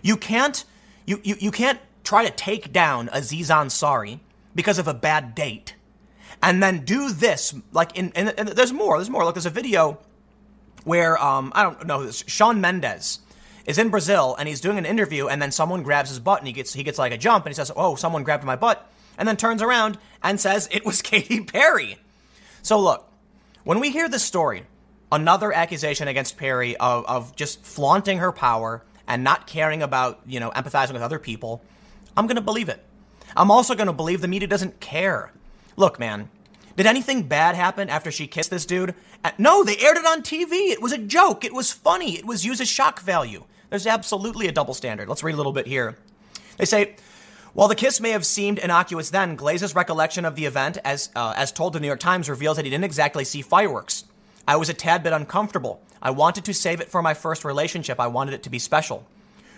You can't, you, you, you can't try to take down Aziz Ansari because of a bad date and then do this like in, and there's more there's more look there's a video where um i don't know this. shawn mendes is in Brazil and he's doing an interview and then someone grabs his butt and he gets he gets like a jump and he says, "Oh, someone grabbed my butt." And then turns around and says it was Katy Perry. So look, when we hear this story, another accusation against Perry of, of just flaunting her power and not caring about, you know, empathizing with other people, I'm to believe it. I'm also going to believe the media doesn't care. Look, man, did anything bad happen after she kissed this dude? Uh, no, they aired it on TV. It was a joke. It was funny. It was used as shock value. There's absolutely a double standard. Let's read a little bit here. They say, while the kiss may have seemed innocuous then, Glaze's recollection of the event, as, uh, as told to the New York Times, reveals that he didn't exactly see fireworks. I was a tad bit uncomfortable. I wanted to save it for my first relationship. I wanted it to be special.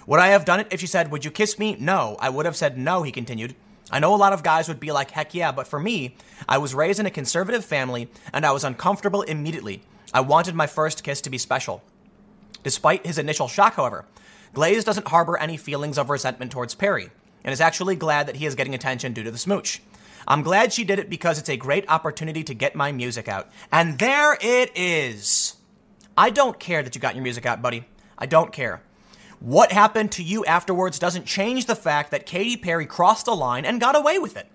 Would I have done it if she said, Would you kiss me? No. I would have said no, he continued. I know a lot of guys would be like, heck yeah, but for me, I was raised in a conservative family and I was uncomfortable immediately. I wanted my first kiss to be special. Despite his initial shock, however, Glaze doesn't harbor any feelings of resentment towards Perry and is actually glad that he is getting attention due to the smooch. I'm glad she did it because it's a great opportunity to get my music out. And there it is. I don't care that you got your music out, buddy. I don't care. What happened to you afterwards doesn't change the fact that Katy Perry crossed the line and got away with it.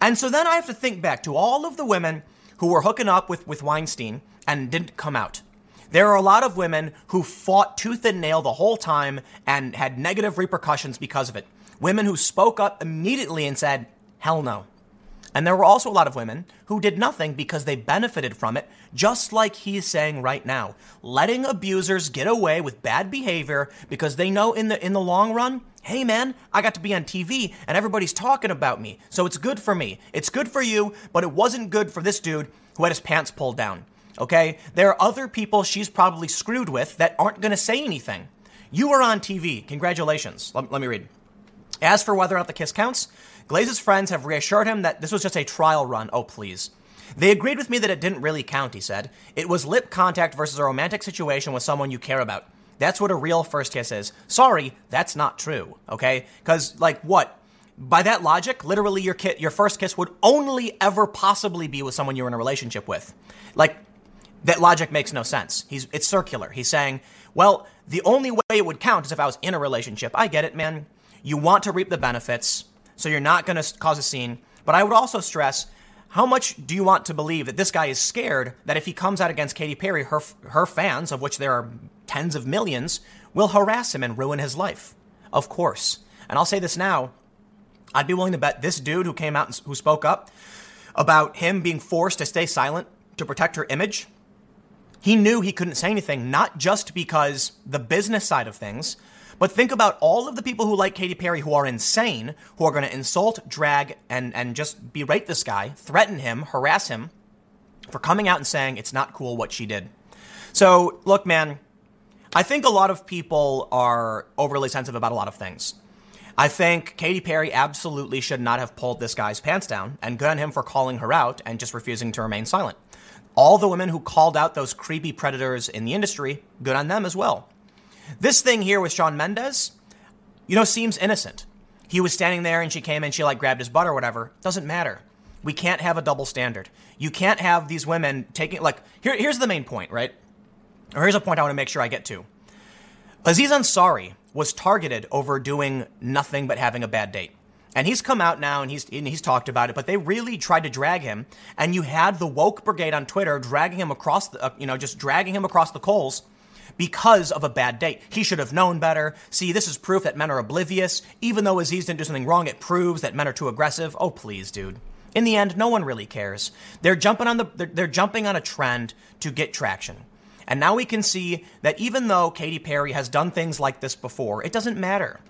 And so then I have to think back to all of the women who were hooking up with, with Weinstein and didn't come out. There are a lot of women who fought tooth and nail the whole time and had negative repercussions because of it. Women who spoke up immediately and said, hell no. And there were also a lot of women who did nothing because they benefited from it, just like he's saying right now. Letting abusers get away with bad behavior because they know in the in the long run, hey man, I got to be on TV and everybody's talking about me. So it's good for me. It's good for you, but it wasn't good for this dude who had his pants pulled down. Okay? There are other people she's probably screwed with that aren't going to say anything. You are on TV. Congratulations. Let, let me read. As for whether or not the kiss counts, Glaze's friends have reassured him that this was just a trial run. Oh, please. They agreed with me that it didn't really count, he said. It was lip contact versus a romantic situation with someone you care about. That's what a real first kiss is. Sorry, that's not true, okay? Because, like, what? By that logic, literally your, ki- your first kiss would only ever possibly be with someone you're in a relationship with. Like, that logic makes no sense. He's, it's circular. He's saying, well, the only way it would count is if I was in a relationship. I get it, man. You want to reap the benefits so you're not going to cause a scene. But I would also stress how much do you want to believe that this guy is scared that if he comes out against Katy Perry, her, her fans, of which there are tens of millions, will harass him and ruin his life? Of course. And I'll say this now I'd be willing to bet this dude who came out and who spoke up about him being forced to stay silent to protect her image, He knew he couldn't say anything, not just because the business side of things, but think about all of the people who like Katy Perry who are insane, who are going to insult, drag, and, and just berate this guy, threaten him, harass him for coming out and saying it's not cool what she did. So, look, man, I think a lot of people are overly sensitive about a lot of things. I think Katy Perry absolutely should not have pulled this guy's pants down, and good on him for calling her out and just refusing to remain silent. All the women who called out those creepy predators in the industry, good on them as well. This thing here with Shawn Mendes, you know, seems innocent. He was standing there and she came and she like grabbed his butt or whatever. Doesn't matter. We can't have a double standard. You can't have these women taking, like, here, here's the main point, right? Or here's a point I want to make sure I get to. Aziz Ansari was targeted over doing nothing but having a bad date. And he's come out now and he's and he's talked about it, but they really tried to drag him. And you had the woke brigade on Twitter dragging him across the, uh, you know, just dragging him across the coals because of a bad date. He should have known better. See, this is proof that men are oblivious. Even though Aziz didn't do something wrong, it proves that men are too aggressive. Oh, please, dude. In the end, no one really cares. They're jumping on the they're, they're jumping on a trend to get traction. And now we can see that even though Katy Perry has done things like this before, it doesn't matter.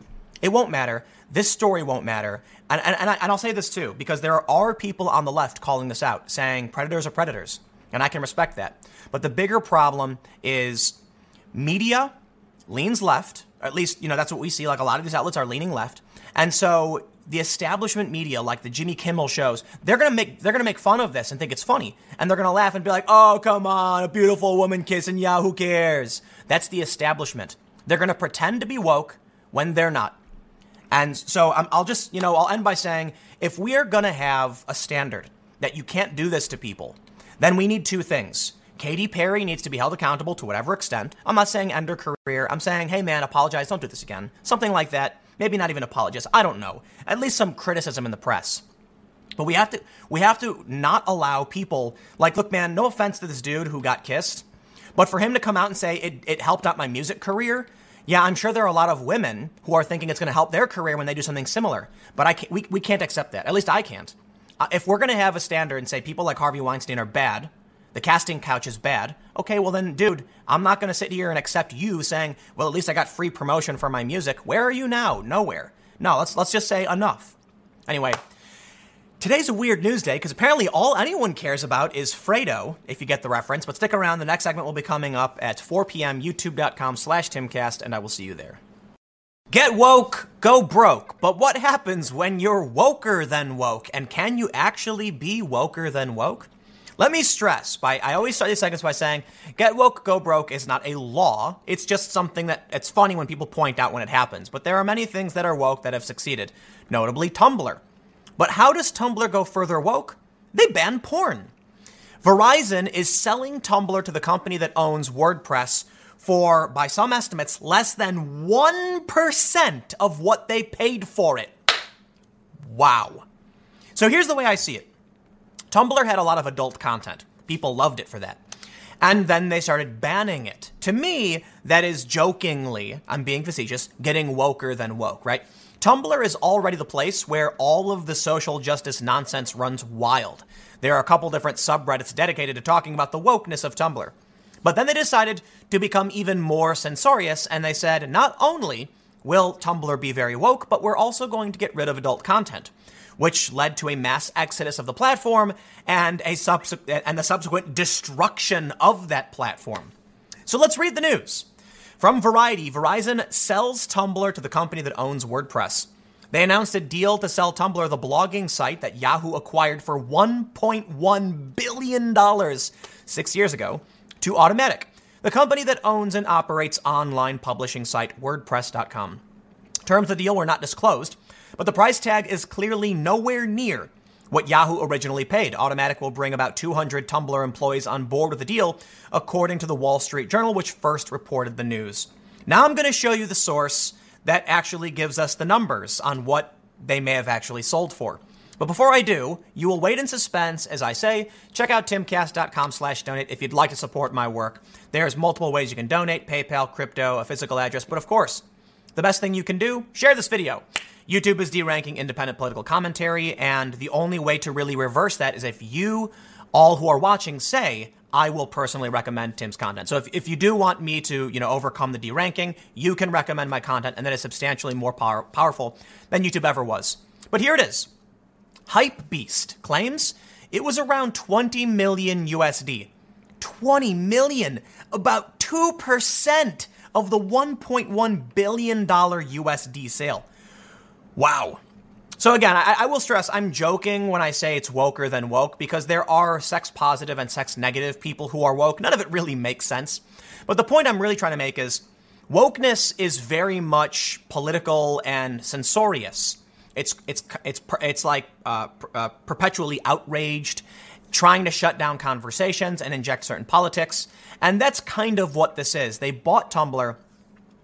It won't matter. This story won't matter. And, and, and, I, will say this too, because there are people on the left calling this out, saying predators are predators. And I can respect that. But the bigger problem is media leans left. At least, you know, that's what we see. Like a lot of these outlets are leaning left. And so the establishment media, like the Jimmy Kimmel shows, they're gonna make they're gonna make fun of this and think it's funny, and they're gonna laugh and be like, "Oh, come on, a beautiful woman kissing, yeah, who cares?" That's the establishment. They're gonna pretend to be woke when they're not. And so i will just, you know, I'll end by saying, if we are gonna have a standard that you can't do this to people, then we need two things. Katy Perry needs to be held accountable to whatever extent. I'm not saying end her career. I'm saying, hey man, apologize, don't do this again. Something like that. Maybe not even apologize. I don't know. At least some criticism in the press. But we have to we have to not allow people like look man, no offense to this dude who got kissed, but for him to come out and say it, it helped out my music career, yeah, I'm sure there are a lot of women who are thinking it's going to help their career when they do something similar. But I can't, we, we can't accept that. At least I can't. Uh, if we're going to have a standard and say people like Harvey Weinstein are bad, the casting couch is bad. Okay, well then, dude, I'm not going to sit here and accept you saying, well, at least I got free promotion for my music. Where are you now? Nowhere. No, let's let's just say enough. Anyway, today's a weird news day because apparently all anyone cares about is Fredo, if you get the reference. But stick around; the next segment will be coming up at 4 p.m. YouTube.com/slash Timcast, and I will see you there. Get woke, go broke. But what happens when you're woker than woke? And can you actually be woker than woke? Let me stress by I always start these segments by saying get woke, go broke is not a law. It's just something that it's funny when people point out when it happens. But there are many things that are woke that have succeeded, notably Tumblr. But how does Tumblr go further woke? They ban porn. Verizon is selling Tumblr to the company that owns WordPress for, by some estimates, less than 1% of what they paid for it. Wow. So here's the way I see it Tumblr had a lot of adult content. People loved it for that. And then they started banning it. To me, that is jokingly, I'm being facetious, getting woker than woke, right? Tumblr is already the place where all of the social justice nonsense runs wild. There are a couple different subreddits dedicated to talking about the wokeness of Tumblr. But then they decided to become even more censorious, and they said not only will Tumblr be very woke, but we're also going to get rid of adult content which led to a mass exodus of the platform and a subse- and the subsequent destruction of that platform. So let's read the news. From Variety, Verizon sells Tumblr to the company that owns WordPress. They announced a deal to sell Tumblr, the blogging site that Yahoo acquired for $1.1 billion six years ago, to Automattic, the company that owns and operates online publishing site WordPress.com. Terms of the deal were not disclosed, but the price tag is clearly nowhere near what Yahoo originally paid. Automattic will bring about 200 Tumblr employees on board with the deal, according to the Wall Street Journal, which first reported the news. Now I'm going to show you the source that actually gives us the numbers on what they may have actually sold for. But before I do, you will wait in suspense as I say, check out timcast.com slash donate if you'd like to support my work. There's multiple ways you can donate, PayPal, crypto, a physical address, but of course, the best thing you can do, share this video. YouTube is deranking independent political commentary, and the only way to really reverse that is if you, all who are watching, say, I will personally recommend Tim's content. So if, if you do want me to, you know, overcome the deranking, you can recommend my content, and that is substantially more power, powerful than YouTube ever was. But here it is. Hype Beast claims it was around 20 million USD. 20 million, about 2% of the $1.1 billion USD sale. Wow. So again, I, I, will stress I'm joking when I say it's woker than woke because there are sex positive and sex negative people who are woke. None of it really makes sense. But the point I'm really trying to make is wokeness is very much political and censorious. It's it's it's it's like uh, uh, perpetually outraged, trying to shut down conversations and inject certain politics, and that's kind of what this is. They bought Tumblr,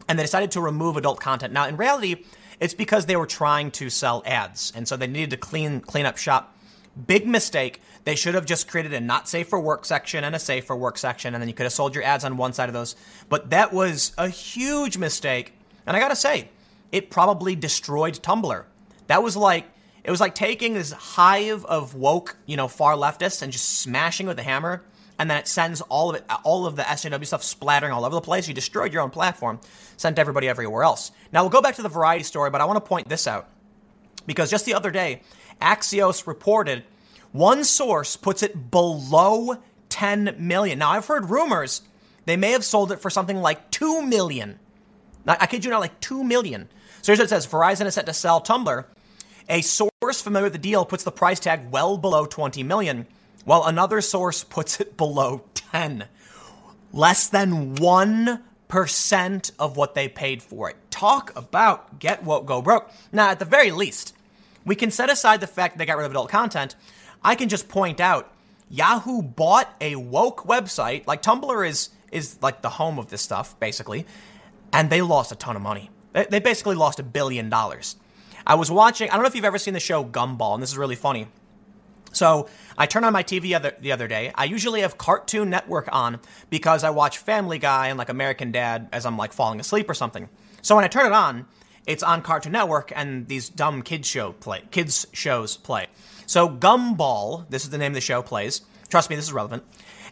and they decided to remove adult content. Now, in reality it's because they were trying to sell ads, and so they needed to clean clean up shop. Big mistake. They should have just created a not safe for work section and a safe for work section, and then you could have sold your ads on one side of those. But that was a huge mistake, and I gotta say, it probably destroyed Tumblr. That was like it was like taking this hive of woke, you know, far leftists and just smashing with a hammer and then it sends all of it, all of the SJW stuff splattering all over the place. You destroyed your own platform, sent everybody everywhere else. Now we'll go back to the variety story, but I want to point this out because just the other day, Axios reported one source puts it below 10 million. Now I've heard rumors they may have sold it for something like 2 million. I kid you not, like 2 million. So here's what it says Verizon is set to sell Tumblr. A source familiar with the deal puts the price tag well below 20 million while another source puts it below 10. Less than 1% of what they paid for it. Talk about get woke, go broke. Now, at the very least, we can set aside the fact that they got rid of adult content. I can just point out Yahoo bought a woke website, like Tumblr is is like the home of this stuff, basically, and they lost a ton of money. They, they basically lost a billion dollars. I was watching, I don't know if you've ever seen the show Gumball, and this is really funny. So I turn on my TV the other, the other day. I usually have Cartoon Network on because I watch Family Guy and like American Dad as I'm like falling asleep or something. So when I turn it on, it's on Cartoon Network and these dumb kids show play kids shows play. So Gumball, this is the name of the show, plays. Trust me, this is relevant.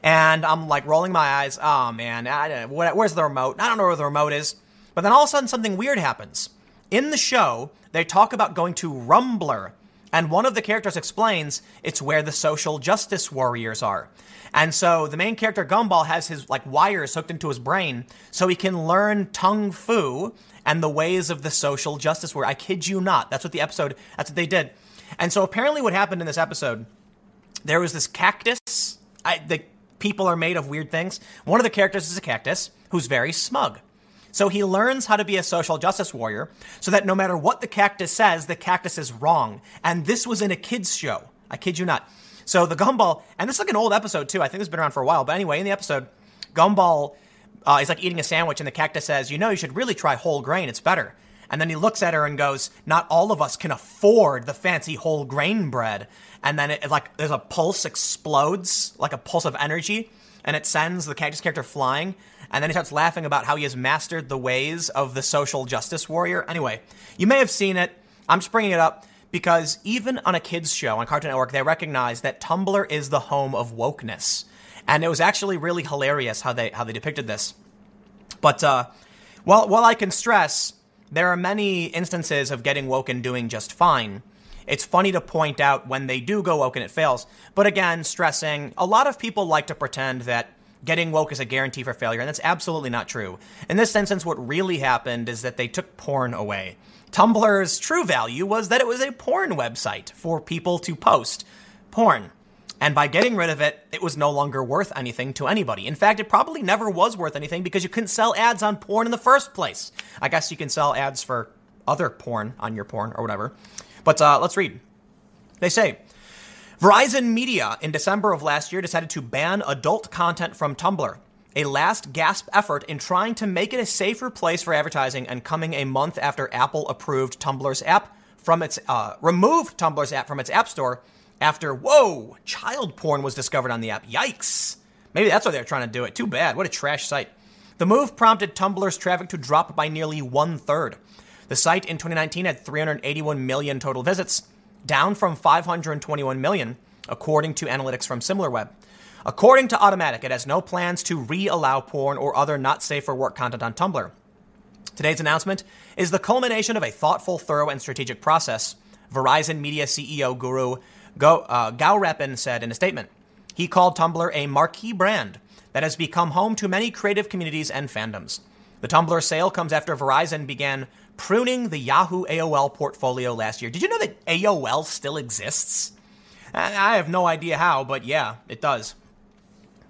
And I'm like rolling my eyes. Oh man, I, where's the remote? I don't know where the remote is. But then all of a sudden, something weird happens. In the show, they talk about going to Rumbler, and one of the characters explains it's where the social justice warriors are. And so the main character Gumball has his like wires hooked into his brain so he can learn Tung Fu and the ways of the social justice warrior. I kid you not. That's what the episode, that's what they did. And so apparently what happened in this episode, there was this cactus. I, the people are made of weird things. One of the characters is a cactus who's very smug. So he learns how to be a social justice warrior so that no matter what the cactus says, the cactus is wrong. And this was in a kid's show. I kid you not. So the gumball, and this is like an old episode too. I think it's been around for a while. But anyway, in the episode, Gumball uh, is like eating a sandwich, and the cactus says, You know, you should really try whole grain. It's better. And then he looks at her and goes, Not all of us can afford the fancy whole grain bread. And then it, like there's a pulse explodes, like a pulse of energy, and it sends the cactus character flying and then he starts laughing about how he has mastered the ways of the social justice warrior. Anyway, you may have seen it. I'm just bringing it up because even on a kids show on Cartoon Network, they recognize that Tumblr is the home of wokeness, and it was actually really hilarious how they how they depicted this. But uh, while while I can stress there are many instances of getting woke and doing just fine. It's funny to point out when they do go woke and it fails. But again, stressing, a lot of people like to pretend that getting woke is a guarantee for failure, and that's absolutely not true. In this instance, what really happened is that they took porn away. Tumblr's true value was that it was a porn website for people to post porn. And by getting rid of it, it was no longer worth anything to anybody. In fact, it probably never was worth anything because you couldn't sell ads on porn in the first place. I guess you can sell ads for other porn on your porn or whatever. But uh, let's read. They say, Verizon Media in December of last year decided to ban adult content from Tumblr, a last gasp effort in trying to make it a safer place for advertising and coming a month after Apple approved Tumblr's app from its uh, removed Tumblr's app from its app store after whoa, child porn was discovered on the app. Yikes. Maybe that's why they're trying to do it. Too bad. What a trash site. The move prompted Tumblr's traffic to drop by nearly one third. The site in 2019 had 381 million total visits, down from 521 million, according to analytics from SimilarWeb. According to Automattic, it has no plans to re allow porn or other not safe for work content on Tumblr. Today's announcement is the culmination of a thoughtful, thorough, and strategic process, Verizon Media CEO Guru Go, uh, said in a statement. He called Tumblr a marquee brand that has become home to many creative communities and fandoms. The Tumblr sale comes after Verizon began pruning the Yahoo AOL portfolio last year. Did you know that AOL still exists? I have no idea how, but yeah, it does.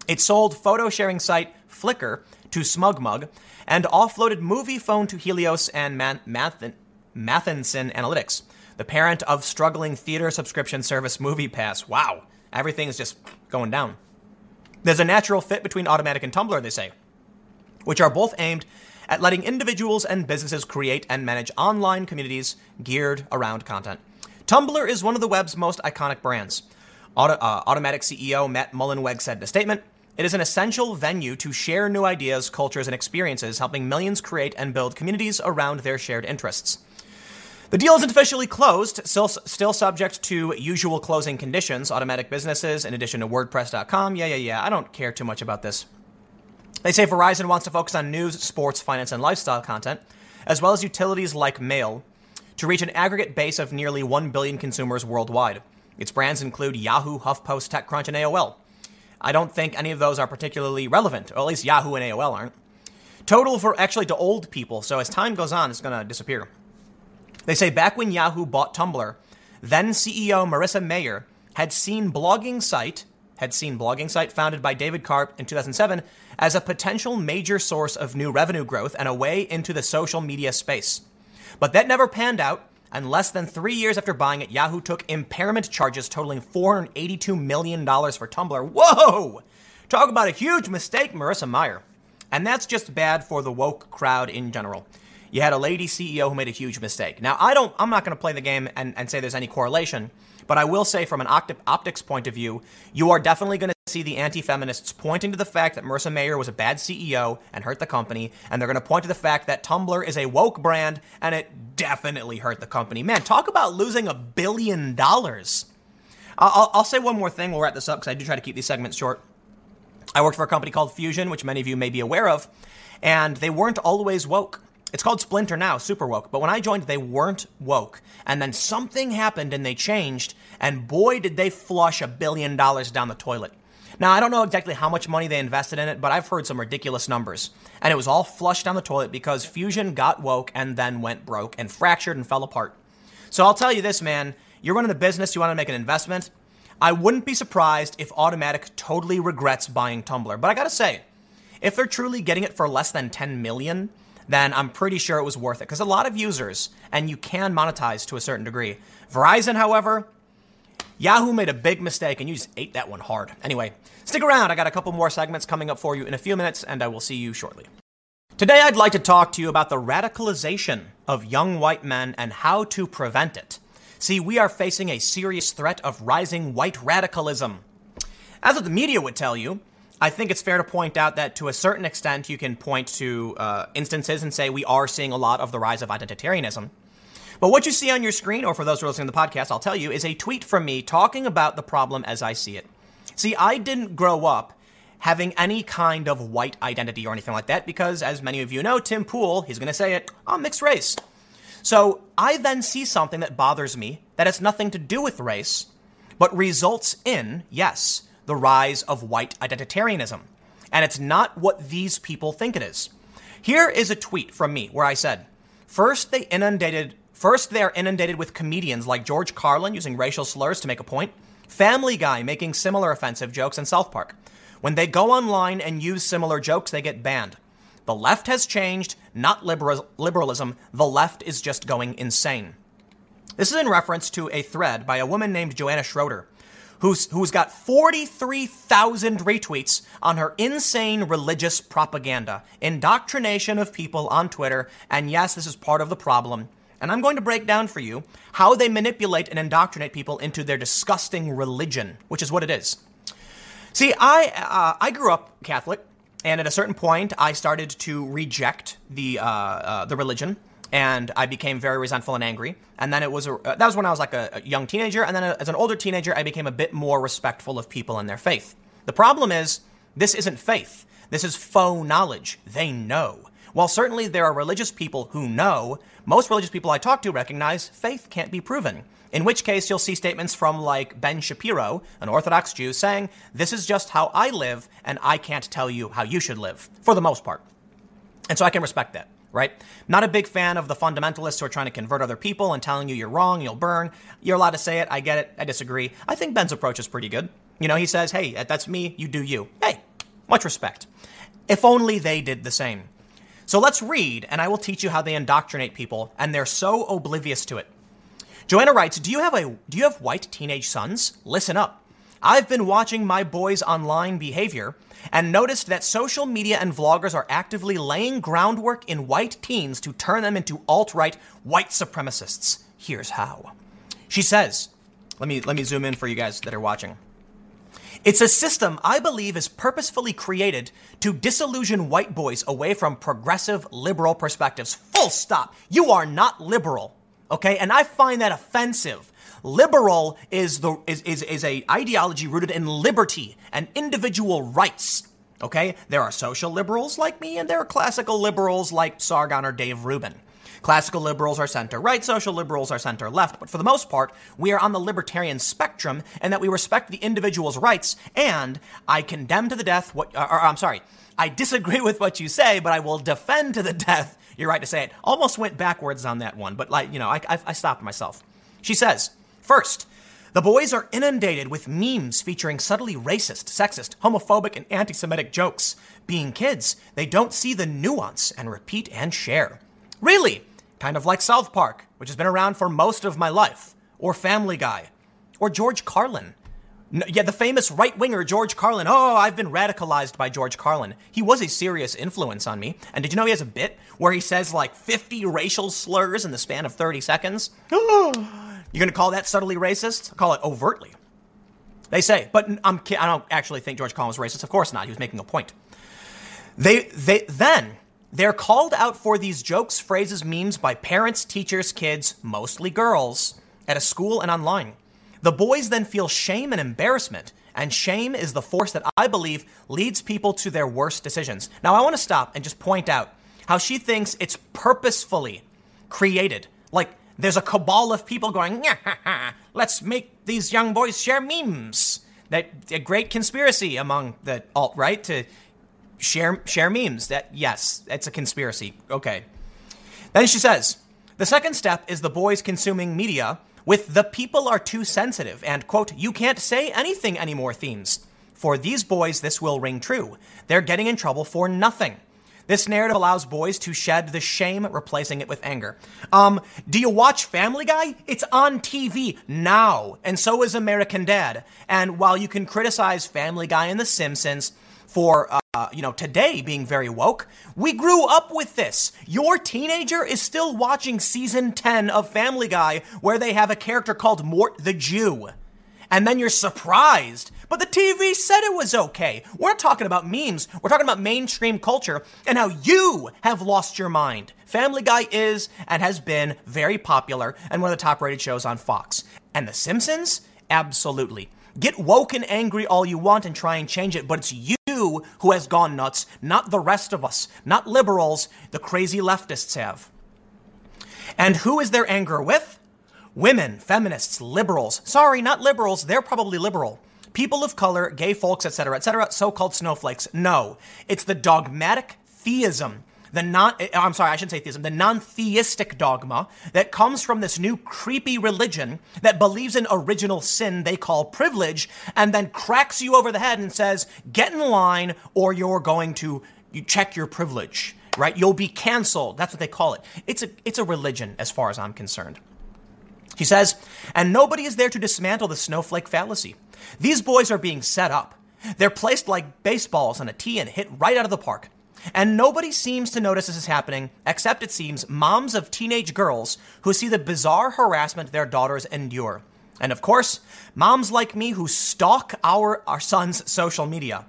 It sold photo sharing site Flickr to SmugMug and offloaded Moviefone to Helios and Man- Math- Matheson Analytics, the parent of struggling theater subscription service MoviePass. Wow, everything is just going down. There's a natural fit between Automattic and Tumblr, they say, which are both aimed at letting individuals and businesses create and manage online communities geared around content. Tumblr is one of the web's most iconic brands. Auto, uh, Automattic CEO Matt Mullenweg said in a statement, it is an essential venue to share new ideas, cultures, and experiences, helping millions create and build communities around their shared interests. The deal isn't officially closed, still, still subject to usual closing conditions. Automattic businesses, in addition to WordPress.com. Yeah, yeah, yeah. I don't care too much about this. They say Verizon wants to focus on news, sports, finance, and lifestyle content, as well as utilities like mail, to reach an aggregate base of nearly 1 billion consumers worldwide. Its brands include Yahoo, HuffPost, TechCrunch, and AOL. I don't think any of those are particularly relevant, or at least Yahoo and AOL aren't. Total for actually to old people, so as time goes on, it's going to disappear. They say back when Yahoo bought Tumblr, then CEO Marissa Mayer had seen blogging site had seen blogging site founded by David Karp in 2007 as a potential major source of new revenue growth and a way into the social media space. But that never panned out, and less than three years after buying it, Yahoo took impairment charges totaling $482 million for Tumblr. Whoa! Talk about a huge mistake, Marissa Mayer. And that's just bad for the woke crowd in general. You had a lady CEO who made a huge mistake. Now, I don't, I'm not going to play the game and, and say there's any correlation, but I will say from an optics point of view, you are definitely going to see the anti feminists pointing to the fact that Marissa Mayer was a bad CEO and hurt the company, and they're going to point to the fact that Tumblr is a woke brand and it definitely hurt the company. Man, talk about losing a billion dollars. I'll, I'll say one more thing. We'll wrap this up because I do try to keep these segments short. I worked for a company called Fusion, which many of you may be aware of, and they weren't always woke. It's called Splinter now, super woke. But when I joined, they weren't woke. And then something happened and they changed, and boy, did they flush a billion dollars down the toilet. Now, I don't know exactly how much money they invested in it, but I've heard some ridiculous numbers. And it was all flushed down the toilet because Fusion got woke and then went broke and fractured and fell apart. So I'll tell you this, man. You're running a business, you want to make an investment. I wouldn't be surprised if Automattic totally regrets buying Tumblr. But I gotta say, if they're truly getting it for less than 10 million, then I'm pretty sure it was worth it. Because a lot of users, and you can monetize to a certain degree. Verizon, however, Yahoo made a big mistake and you just ate that one hard. Anyway, stick around. I got a couple more segments coming up for you in a few minutes, and I will see you shortly. Today, I'd like to talk to you about the radicalization of young white men and how to prevent it. See, we are facing a serious threat of rising white radicalism. As what the media would tell you, I think it's fair to point out that to a certain extent, you can point to uh, instances and say we are seeing a lot of the rise of identitarianism. But what you see on your screen, or for those who are listening to the podcast, I'll tell you, is a tweet from me talking about the problem as I see it. See, I didn't grow up having any kind of white identity or anything like that because, as many of you know, Tim Pool, he's going to say it, I'm mixed race. So I then see something that bothers me that has nothing to do with race, but results in, yes, the rise of white identitarianism. And it's not what these people think it is. Here is a tweet from me where I said, First, they inundated First, they are inundated with comedians like George Carlin using racial slurs to make a point, Family Guy making similar offensive jokes, and South Park. When they go online and use similar jokes, they get banned. The left has changed, not liberal- liberalism. The left is just going insane. This is in reference to a thread by a woman named Joanna Schroeder, who's, who's got 43,000 retweets on her insane religious propaganda, indoctrination of people on Twitter, and yes, this is part of the problem. And I'm going to break down for you how they manipulate and indoctrinate people into their disgusting religion, which is what it is. See, I uh, I grew up Catholic, And at a certain point, I started to reject the uh, uh, the religion, and I became very resentful and angry. And then it was a, uh, that was when I was like a, a young teenager, and then a, as an older teenager, I became a bit more respectful of people and their faith. The problem is, this isn't faith. This is faux knowledge. They know. While certainly there are religious people who know, most religious people I talk to recognize faith can't be proven. In which case, you'll see statements from like Ben Shapiro, an Orthodox Jew, saying, This is just how I live, and I can't tell you how you should live, for the most part. And so I can respect that, right? Not a big fan of the fundamentalists who are trying to convert other people and telling you you're wrong, you'll burn. You're allowed to say it. I get it. I disagree. I think Ben's approach is pretty good. You know, he says, Hey, that's me. You do you. Hey, much respect. If only they did the same. So let's read, and I will teach you how they indoctrinate people, and they're so oblivious to it. Joanna writes, "Do you have a do you have white teenage sons? Listen up. I've been watching my boys' online behavior and noticed that social media and vloggers are actively laying groundwork in white teens to turn them into alt-right white supremacists. Here's how." She says, let me let me zoom in for you guys that are watching. It's a system I believe is purposefully created to disillusion white boys away from progressive liberal perspectives. Full stop. You are not liberal. Okay, and I find that offensive. Liberal is the is, is, is a ideology rooted in liberty and individual rights. Okay, there are social liberals like me, and there are classical liberals like Sargon or Dave Rubin. Classical liberals are center right, social liberals are center left, but for the most part, we are on the libertarian spectrum and that we respect the individual's rights, and I condemn to the death what, or, or I'm sorry, I disagree with what you say, but I will defend to the death you're right to say it. Almost went backwards on that one, but like, you know, I, I, I stopped myself. She says, first, the boys are inundated with memes featuring subtly racist, sexist, homophobic, and anti Semitic jokes. Being kids, they don't see the nuance and repeat and share. Really, kind of like South Park, which has been around for most of my life, or Family Guy, or George Carlin, yeah, the famous right winger George Carlin. Oh, I've been radicalized by George Carlin. He was a serious influence on me. And did you know he has a bit where he says like 50 racial slurs in the span of 30 seconds? You're going to call that subtly racist? Call it overtly. They say, but I'm, I don't actually think George Carlin was racist. Of course not. He was making a point. They, they, then they're called out for these jokes, phrases, memes by parents, teachers, kids, mostly girls, at a school and online. The boys then feel shame and embarrassment, and shame is the force that I believe leads people to their worst decisions. Now, I want to stop and just point out how she thinks it's purposefully created. Like, there's a cabal of people going, let's make these young boys share memes. That a great conspiracy among the alt right to share share memes. That yes, it's a conspiracy. Okay. Then she says, the second step is the boys consuming media with the people are too sensitive and, quote, you can't say anything anymore themes. For these boys, this will ring true. They're getting in trouble for nothing. This narrative allows boys to shed the shame, replacing it with anger. Um, do you watch Family Guy? It's on TV now, and so is American Dad. And while you can criticize Family Guy and The Simpsons for uh, you know, today being very woke. We grew up with this. Your teenager is still watching season 10 of Family Guy where they have a character called Mort the Jew. And then you're surprised. But the TV said it was okay. We're talking about memes. We're talking about mainstream culture and how you have lost your mind. Family Guy is and has been very popular and one of the top rated shows on Fox. And The Simpsons? Absolutely. Get woke and angry all you want and try and change it, but it's you who has gone nuts, not the rest of us, not liberals, the crazy leftists have. And who is their anger with? Women, feminists, liberals. Sorry, not liberals, they're probably liberal. People of color, gay folks, etc., etc., so called snowflakes. No, it's the dogmatic theism the non eh, I'm sorry, I shouldn't say theism, the non-theistic dogma that comes from this new creepy religion that believes in original sin they call privilege and then cracks you over the head and says, "Get in line or you're going to you check your privilege." Right? You'll be canceled. That's what they call it. It's a it's a religion as far as I'm concerned. He says, and nobody is there to dismantle the snowflake fallacy. These boys are being set up. They're placed like baseballs on a tee and hit right out of the park. And nobody seems to notice this is happening, except it seems moms of teenage girls who see the bizarre harassment their daughters endure. And of course, moms like me who stalk our, our sons' social media.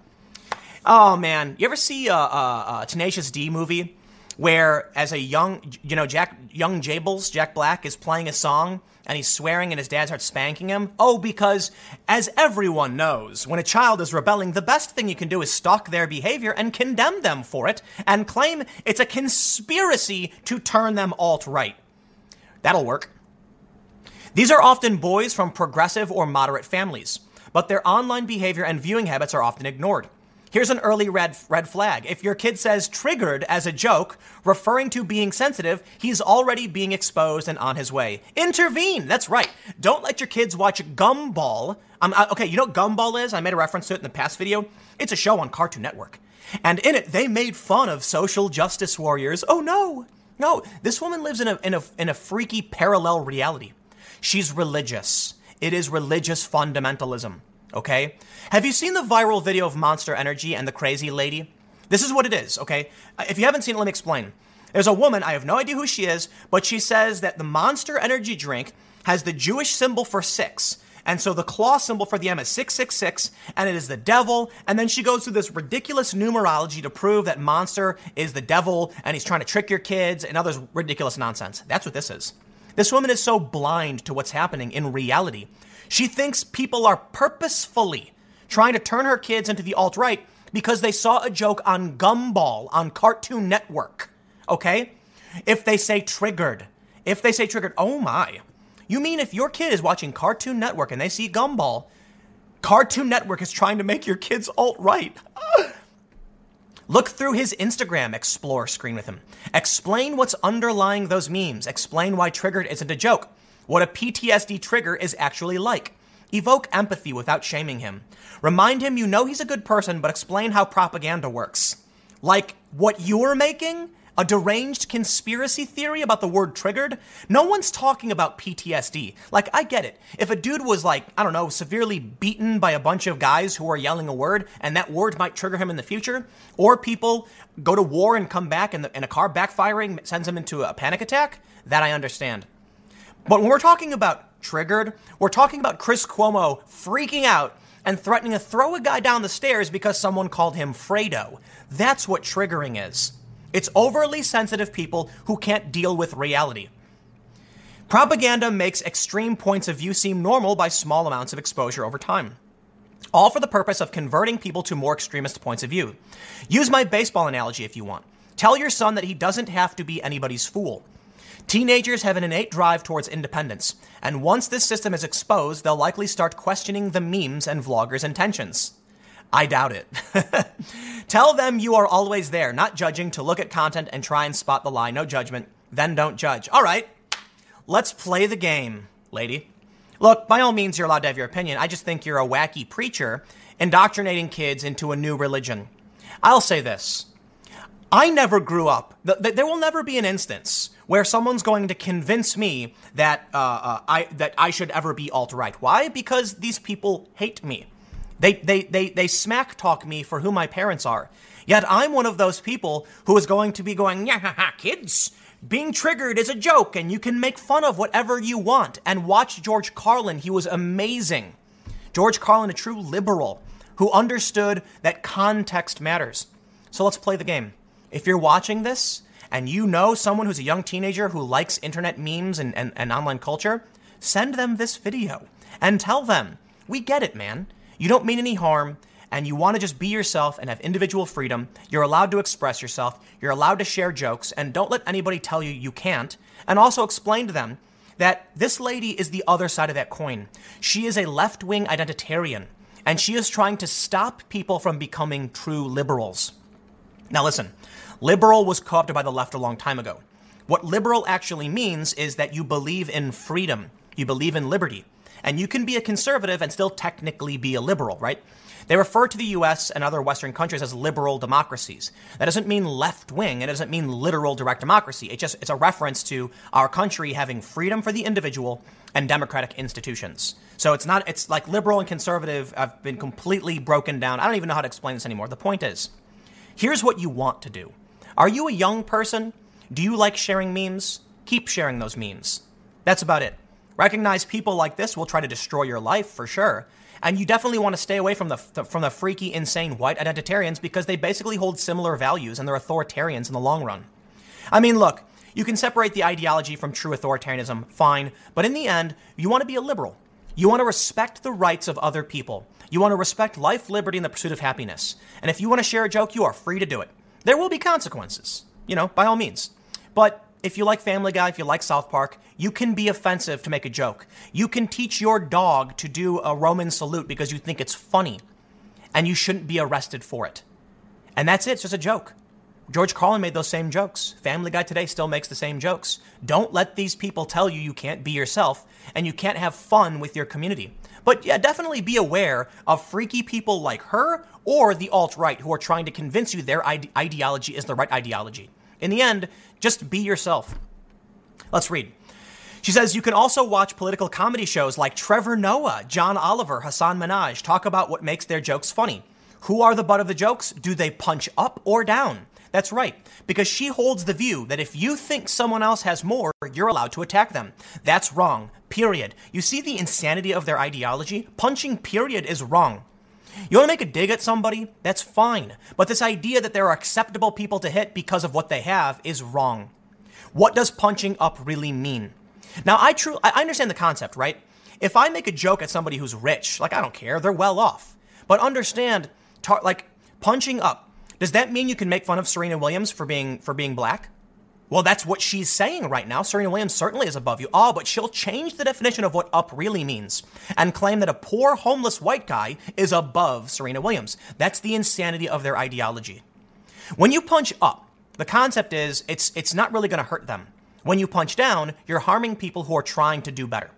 Oh man, you ever see a, a, a Tenacious D movie where, as a young, you know, Jack, young Jables, Jack Black is playing a song and he's swearing and his dad starts spanking him? Oh, because as everyone knows, when a child is rebelling, the best thing you can do is stalk their behavior and condemn them for it and claim it's a conspiracy to turn them alt right. That'll work. These are often boys from progressive or moderate families, but their online behavior and viewing habits are often ignored. Here's an early red red flag. If your kid says triggered as a joke, referring to being sensitive, he's already being exposed and on his way. Intervene. That's right. Don't let your kids watch Gumball. Um, uh, okay, you know what Gumball is? I made a reference to it in the past video. It's a show on Cartoon Network. And in it, they made fun of social justice warriors. Oh no. No, this woman lives in a, in a, in a freaky parallel reality. She's religious. It is religious fundamentalism. Okay? Have you seen the viral video of Monster Energy and the crazy lady? This is what it is, okay? If you haven't seen it, let me explain. There's a woman, I have no idea who she is, but she says that the Monster Energy drink has the Jewish symbol for six. And so the claw symbol for the M is 666, and it is the devil. And then she goes through this ridiculous numerology to prove that Monster is the devil and he's trying to trick your kids and other ridiculous nonsense. That's what this is. This woman is so blind to what's happening in reality she thinks people are purposefully trying to turn her kids into the alt right because they saw a joke on Gumball on Cartoon Network. Okay? If they say triggered, if they say triggered, oh my. You mean if your kid is watching Cartoon Network and they see Gumball, Cartoon Network is trying to make your kids alt right? Look through his Instagram explore screen with him. Explain what's underlying those memes. Explain why Triggered isn't a joke what a PTSD trigger is actually like. Evoke empathy without shaming him. Remind him you know he's a good person, but explain how propaganda works. Like what you're making? A deranged conspiracy theory about the word triggered? No one's talking about PTSD. Like, I get it. If a dude was like, I don't know, severely beaten by a bunch of guys who are yelling a word, and that word might trigger him in the future, or people go to war and come back and, the, and a car backfiring sends him into a panic attack, that I understand. But when we're talking about triggered, we're talking about Chris Cuomo freaking out and threatening to throw a guy down the stairs because someone called him Fredo. That's what triggering is. It's overly sensitive people who can't deal with reality. Propaganda makes extreme points of view seem normal by small amounts of exposure over time. All for the purpose of converting people to more extremist points of view. Use my baseball analogy if you want. Tell your son that he doesn't have to be anybody's fool. Teenagers have an innate drive towards independence, and once this system is exposed, they'll likely start questioning the memes and vloggers' intentions. I doubt it. Tell them you are always there, not judging, to look at content and try and spot the lie. No judgment. Then don't judge. All right, let's play the game, lady. Look, by all means, you're allowed to have your opinion. I just think you're a wacky preacher indoctrinating kids into a new religion. I'll say this I never grew up, there will never be an instance where someone's going to convince me that uh, uh, I that I should ever be alt right. Why? Because these people hate me. They, they, they, they smack talk me for who my parents are. Yet I'm one of those people who is going to be going, yeah, ha, ha, kids, being triggered is a joke and you can make fun of whatever you want. And watch George Carlin. He was amazing. George Carlin, a true liberal who understood that context matters. So let's play the game. If you're watching this and you know someone who's a young teenager who likes internet memes and, and, and online culture, send them this video and tell them, we get it, man. You don't mean any harm and you want to just be yourself and have individual freedom, you're allowed to express yourself, you're allowed to share jokes, and don't let anybody tell you you can't. And also explain to them that this lady is the other side of that coin. She is a left wing identitarian, and she is trying to stop people from becoming true liberals. Now, listen, Liberal was co opted by the left a long time ago. What liberal actually means is that you believe in freedom, you believe in liberty, and you can be a conservative and still technically be a liberal, right? They refer to the US and other Western countries as liberal democracies. That doesn't mean left wing, it doesn't mean literal direct democracy. It just it's a reference to our country having freedom for the individual and democratic institutions. So it's not it's like liberal and conservative have been completely broken down. I don't even know how to explain this anymore. The point is, here's what you want to do. Are you a young person? Do you like sharing memes? Keep sharing those memes. That's about it. Recognize people like this will try to destroy your life for sure. And you definitely want to stay away from the from the freaky, insane white identitarians because they basically hold similar values and they're authoritarians in the long run. I mean, look, you can separate the ideology from true authoritarianism, fine, but in the end, you want to be a liberal. You want to respect the rights of other people. You want to respect life, liberty, and the pursuit of happiness. And if you want to share a joke, you are free to do it. There will be consequences, you know, by all means. But if you like Family Guy, if you like South Park, you can be offensive to make a joke. You can teach your dog to do a Roman salute because you think it's funny, and you shouldn't be arrested for it. And that's it, it's just a joke. George Carlin made those same jokes. Family Guy today still makes the same jokes. Don't let these people tell you you can't be yourself and you can't have fun with your community. But yeah, definitely be aware of freaky people like her or the alt right who are trying to convince you their ide- ideology is the right ideology. In the end, just be yourself. Let's read. She says you can also watch political comedy shows like Trevor Noah, John Oliver, Hasan Minhaj talk about what makes their jokes funny. Who are the butt of the jokes? Do they punch up or down? That's right, because she holds the view that if you think someone else has more, you're allowed to attack them. That's wrong. Period. You see the insanity of their ideology? Punching period is wrong. You want to make a dig at somebody? That's fine. But this idea that there are acceptable people to hit because of what they have is wrong. What does punching up really mean? Now, I true I understand the concept, right? If I make a joke at somebody who's rich, like I don't care, they're well off. But understand, tar- like punching up, does that mean you can make fun of Serena Williams for being for being black? Well, that's what she's saying right now. Serena Williams certainly is above you. Oh, but she'll change the definition of what up really means and claim that a poor homeless white guy is above Serena Williams. That's the insanity of their ideology. When you punch up, the concept is it's it's not really going to hurt them. When you punch down, you're harming people who are trying to do better.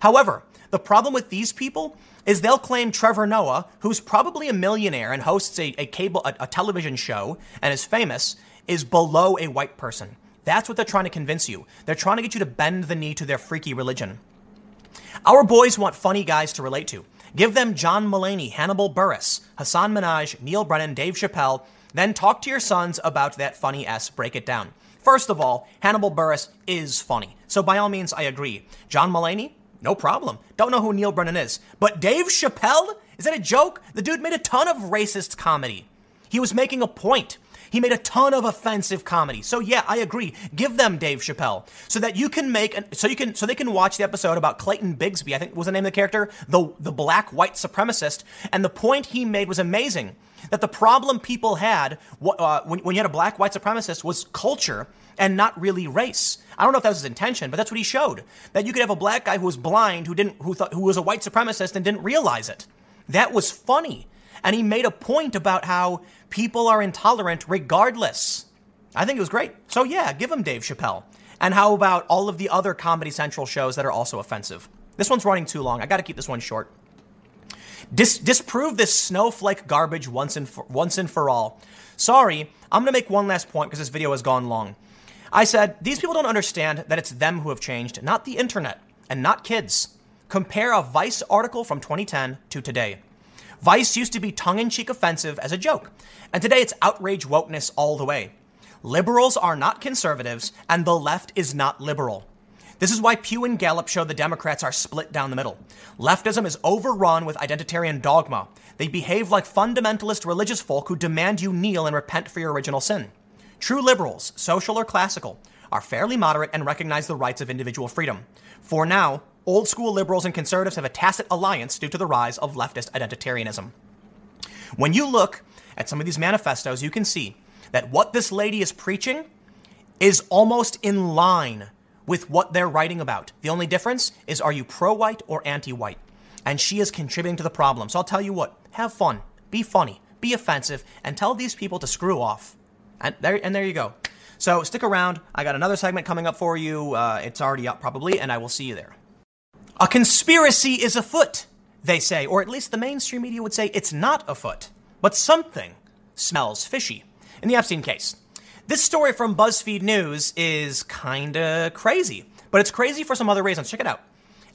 However, the problem with these people is they'll claim Trevor Noah, who's probably a millionaire and hosts a, a cable a, a television show and is famous, is below a white person. That's what they're trying to convince you. They're trying to get you to bend the knee to their freaky religion. Our boys want funny guys to relate to. Give them John Mulaney, Hannibal Buress, Hasan Minhaj, Neal Brennan, Dave Chappelle. Then talk to your sons about that funny S. Break it down. First of all, Hannibal Buress is funny. So by all means, I agree. John Mulaney, no problem. Don't know who Neal Brennan is. But Dave Chappelle? Is that a joke? The dude made a ton of racist comedy. He was making a point. He made a ton of offensive comedy. So yeah, I agree. Give them Dave Chappelle so that you can make so you can so they can watch the episode about Clayton Bigsby. I think was the name of the character, the the black white supremacist, and the point he made was amazing. That the problem people had uh, when, when you had a black white supremacist was culture and not really race. I don't know if that was his intention, but that's what he showed. That you could have a black guy who was blind, who didn't, who thought, who was a white supremacist and didn't realize it. That was funny. And he made a point about how people are intolerant regardless. I think it was great. So yeah, give him Dave Chappelle. And how about all of the other Comedy Central shows that are also offensive? This one's running too long. I got to keep this one short. Dis- disprove this snowflake garbage once and for, once and for all. Sorry, I'm to make one last point because this video has gone long. I said, these people don't understand that it's them who have changed, not the internet, and not kids. Compare a Vice article from 2010 to today. Vice used to be tongue in cheek offensive as a joke, and today it's outrage wokeness all the way. Liberals are not conservatives, and the left is not liberal. This is why Pew and Gallup show the Democrats are split down the middle. Leftism is overrun with identitarian dogma. They behave like fundamentalist religious folk who demand you kneel and repent for your original sin. True liberals, social or classical, are fairly moderate and recognize the rights of individual freedom. For now, old school liberals and conservatives have a tacit alliance due to the rise of leftist identitarianism. When you look at some of these manifestos, you can see that what this lady is preaching is almost in line with what they're writing about. The only difference is are you pro white or anti white? And she is contributing to the problem. So I'll tell you what have fun, be funny, be offensive, and tell these people to screw off. And there, and there you go. So stick around. I got another segment coming up for you. Uh, it's already up probably, and I will see you there. A conspiracy is afoot, they say, or at least the mainstream media would say it's not afoot, but something smells fishy. In the Epstein case, this story from BuzzFeed News is kinda crazy, but it's crazy for some other reasons. Check it out.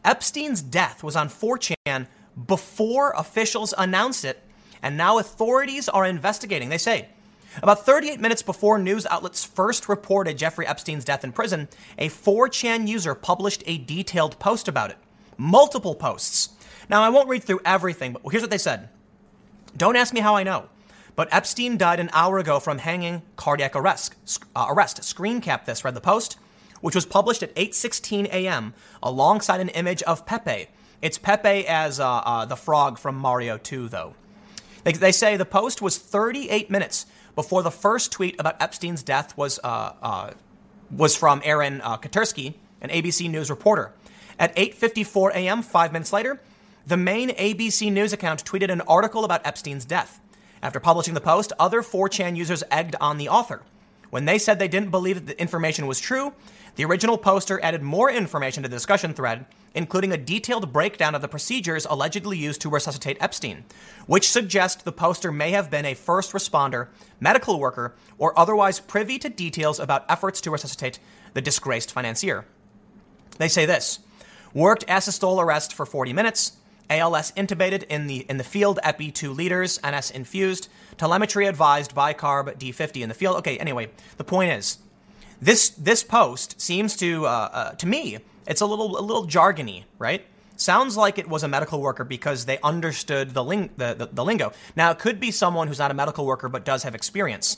Epstein's death was on 4chan before officials announced it, and now authorities are investigating. They say about 38 minutes before news outlets first reported Jeffrey Epstein's death in prison, a 4chan user published a detailed post about it. Multiple posts. Now, I won't read through everything, but here's what they said. Don't ask me how I know, but Epstein died an hour ago from hanging cardiac arrest. Uh, arrest. Screen cap this, read the Post, which was published at 8:16 a.m. alongside an image of Pepe. It's Pepe as uh, uh, the frog from Mario 2, though. They, they, say the Post was 38 minutes before the first tweet about Epstein's death was uh, uh, was from Aaron uh, Katersky, an ABC News reporter. At 8:54 a.m., five minutes later, the main ABC News account tweeted an article about Epstein's death. After publishing the post, other 4chan users egged on the author. When they said they didn't believe that the information was true, the original poster added more information to the discussion thread, including a detailed breakdown of the procedures allegedly used to resuscitate Epstein, which suggests the poster may have been a first responder, medical worker, or otherwise privy to details about efforts to resuscitate the disgraced financier. They say this worked asystole arrest for 40 minutes, ALS intubated in the in the field, epi 2 liters, NS infused, telemetry advised, bicarb D50 in the field. Okay, anyway, the point is, this this post seems to uh, uh, to me it's a little a little jargony, right? Sounds like it was a medical worker because they understood the, ling- the, the, the lingo. Now, it could be someone who's not a medical worker but does have experience.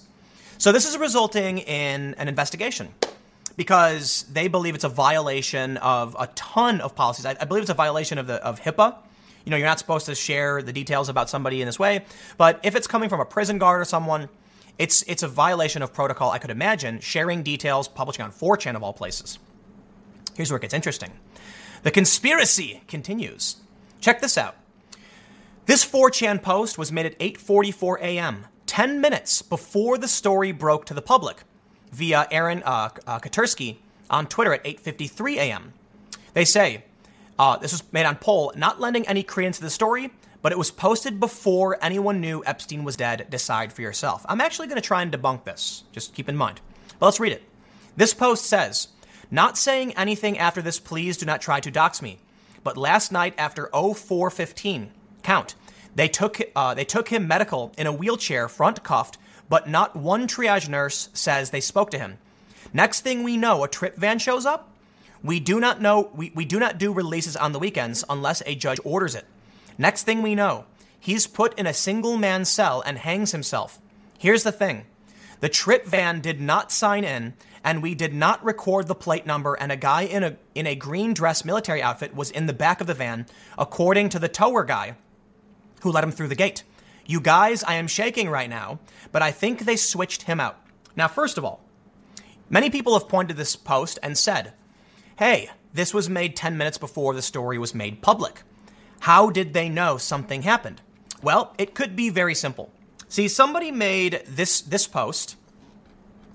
So, this is resulting in an investigation because they believe it's a violation of a ton of policies. I, I believe it's a violation of, the, of HIPAA. You know, you're not supposed to share the details about somebody in this way. But if it's coming from a prison guard or someone, it's, it's a violation of protocol, I could imagine, sharing details, publishing on 4chan of all places. Here's where it gets interesting. The conspiracy continues. Check this out. This 4chan post was made at 8:44 a.m., 10 minutes before the story broke to the public, via Aaron uh, uh, Katersky on Twitter at 8:53 a.m. They say uh, this was made on poll, not lending any credence to the story, but it was posted before anyone knew Epstein was dead. Decide for yourself. I'm actually going to try and debunk this. Just keep in mind. But let's read it. This post says not saying anything after this, please do not try to dox me. But last night after 0415, count, they took, uh, they took him medical in a wheelchair, front cuffed, but not one triage nurse says they spoke to him. Next thing we know, a trip van shows up. We do not know, we, we do not do releases on the weekends unless a judge orders it. Next thing we know, he's put in a single man cell and hangs himself. Here's the thing the trip van did not sign in, and we did not record the plate number, and a guy in a, in a green dress military outfit was in the back of the van, according to the tower guy who let him through the gate. You guys, I am shaking right now, but I think they switched him out. Now, first of all, many people have pointed this post and said, hey, this was made 10 minutes before the story was made public. How did they know something happened? Well, it could be very simple. See, somebody made this this post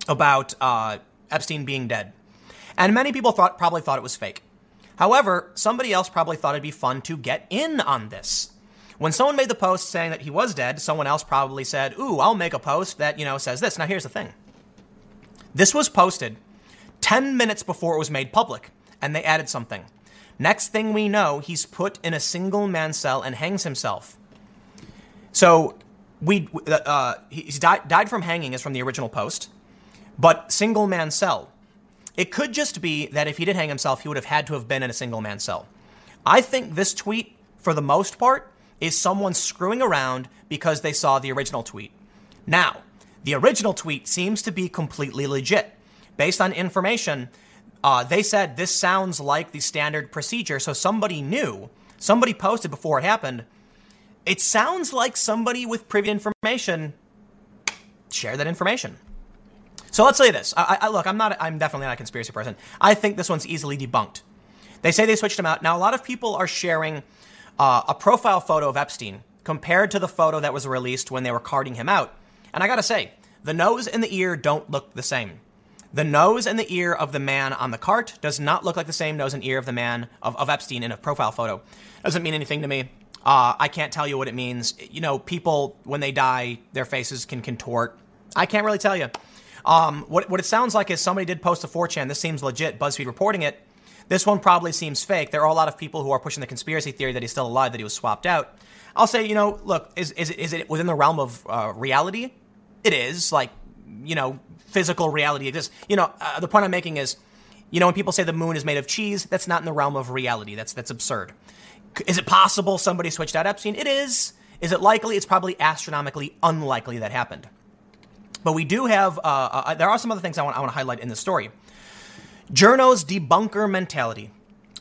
about uh, Epstein being dead. And many people thought probably thought it was fake. However, somebody else probably thought it'd be fun to get in on this. When someone made the post saying that he was dead, someone else probably said, "Ooh, I'll make a post that, you know, says this." Now here's the thing. This was posted 10 minutes before it was made public, and they added something. Next thing we know, he's put in a single man cell and hangs himself. So, we uh, he's died, died from hanging is from the original post. But single man cell. It could just be that if he did hang himself, he would have had to have been in a single man cell. I think this tweet, for the most part, is someone screwing around because they saw the original tweet. Now, the original tweet seems to be completely legit. Based on information, uh, they said this sounds like the standard procedure, so somebody knew, somebody posted before it happened. It sounds like somebody with privy information shared that information. So let's say this. I, I, look, I'm not. I'm definitely not a conspiracy person. I think this one's easily debunked. They say they switched him out. Now a lot of people are sharing uh, a profile photo of Epstein compared to the photo that was released when they were carting him out. And I gotta say, the nose and the ear don't look the same. The nose and the ear of the man on the cart does not look like the same nose and ear of the man of, of Epstein in a profile photo. Doesn't mean anything to me. Uh, I can't tell you what it means. You know, people when they die, their faces can contort. I can't really tell you. Um, what, what it sounds like is somebody did post a 4chan. This seems legit. BuzzFeed reporting it. This one probably seems fake. There are a lot of people who are pushing the conspiracy theory that he's still alive, that he was swapped out. I'll say, you know, look, is, is, it, is it within the realm of uh, reality? It is. Like, you know, physical reality exists. You know, uh, the point I'm making is, you know, when people say the moon is made of cheese, that's not in the realm of reality. That's, that's absurd. Is it possible somebody switched out Epstein? It is. Is it likely? It's probably astronomically unlikely that happened. But we do have, uh, uh, there are some other things I want, I want to highlight in the story. Journo's debunker mentality.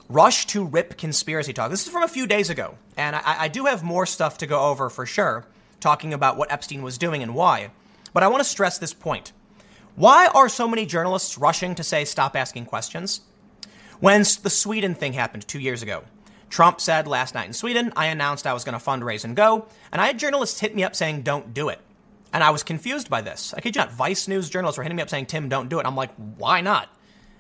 Rush to rip conspiracy talk. This is from a few days ago, and I, I do have more stuff to go over for sure, talking about what Epstein was doing and why. But I want to stress this point. Why are so many journalists rushing to say stop asking questions? When the Sweden thing happened two years ago, Trump said last night in Sweden, I announced I was going to fundraise and go, and I had journalists hit me up saying, don't do it. And I was confused by this. I kid you not, Vice News journalists were hitting me up saying, Tim, don't do it. I'm like, why not?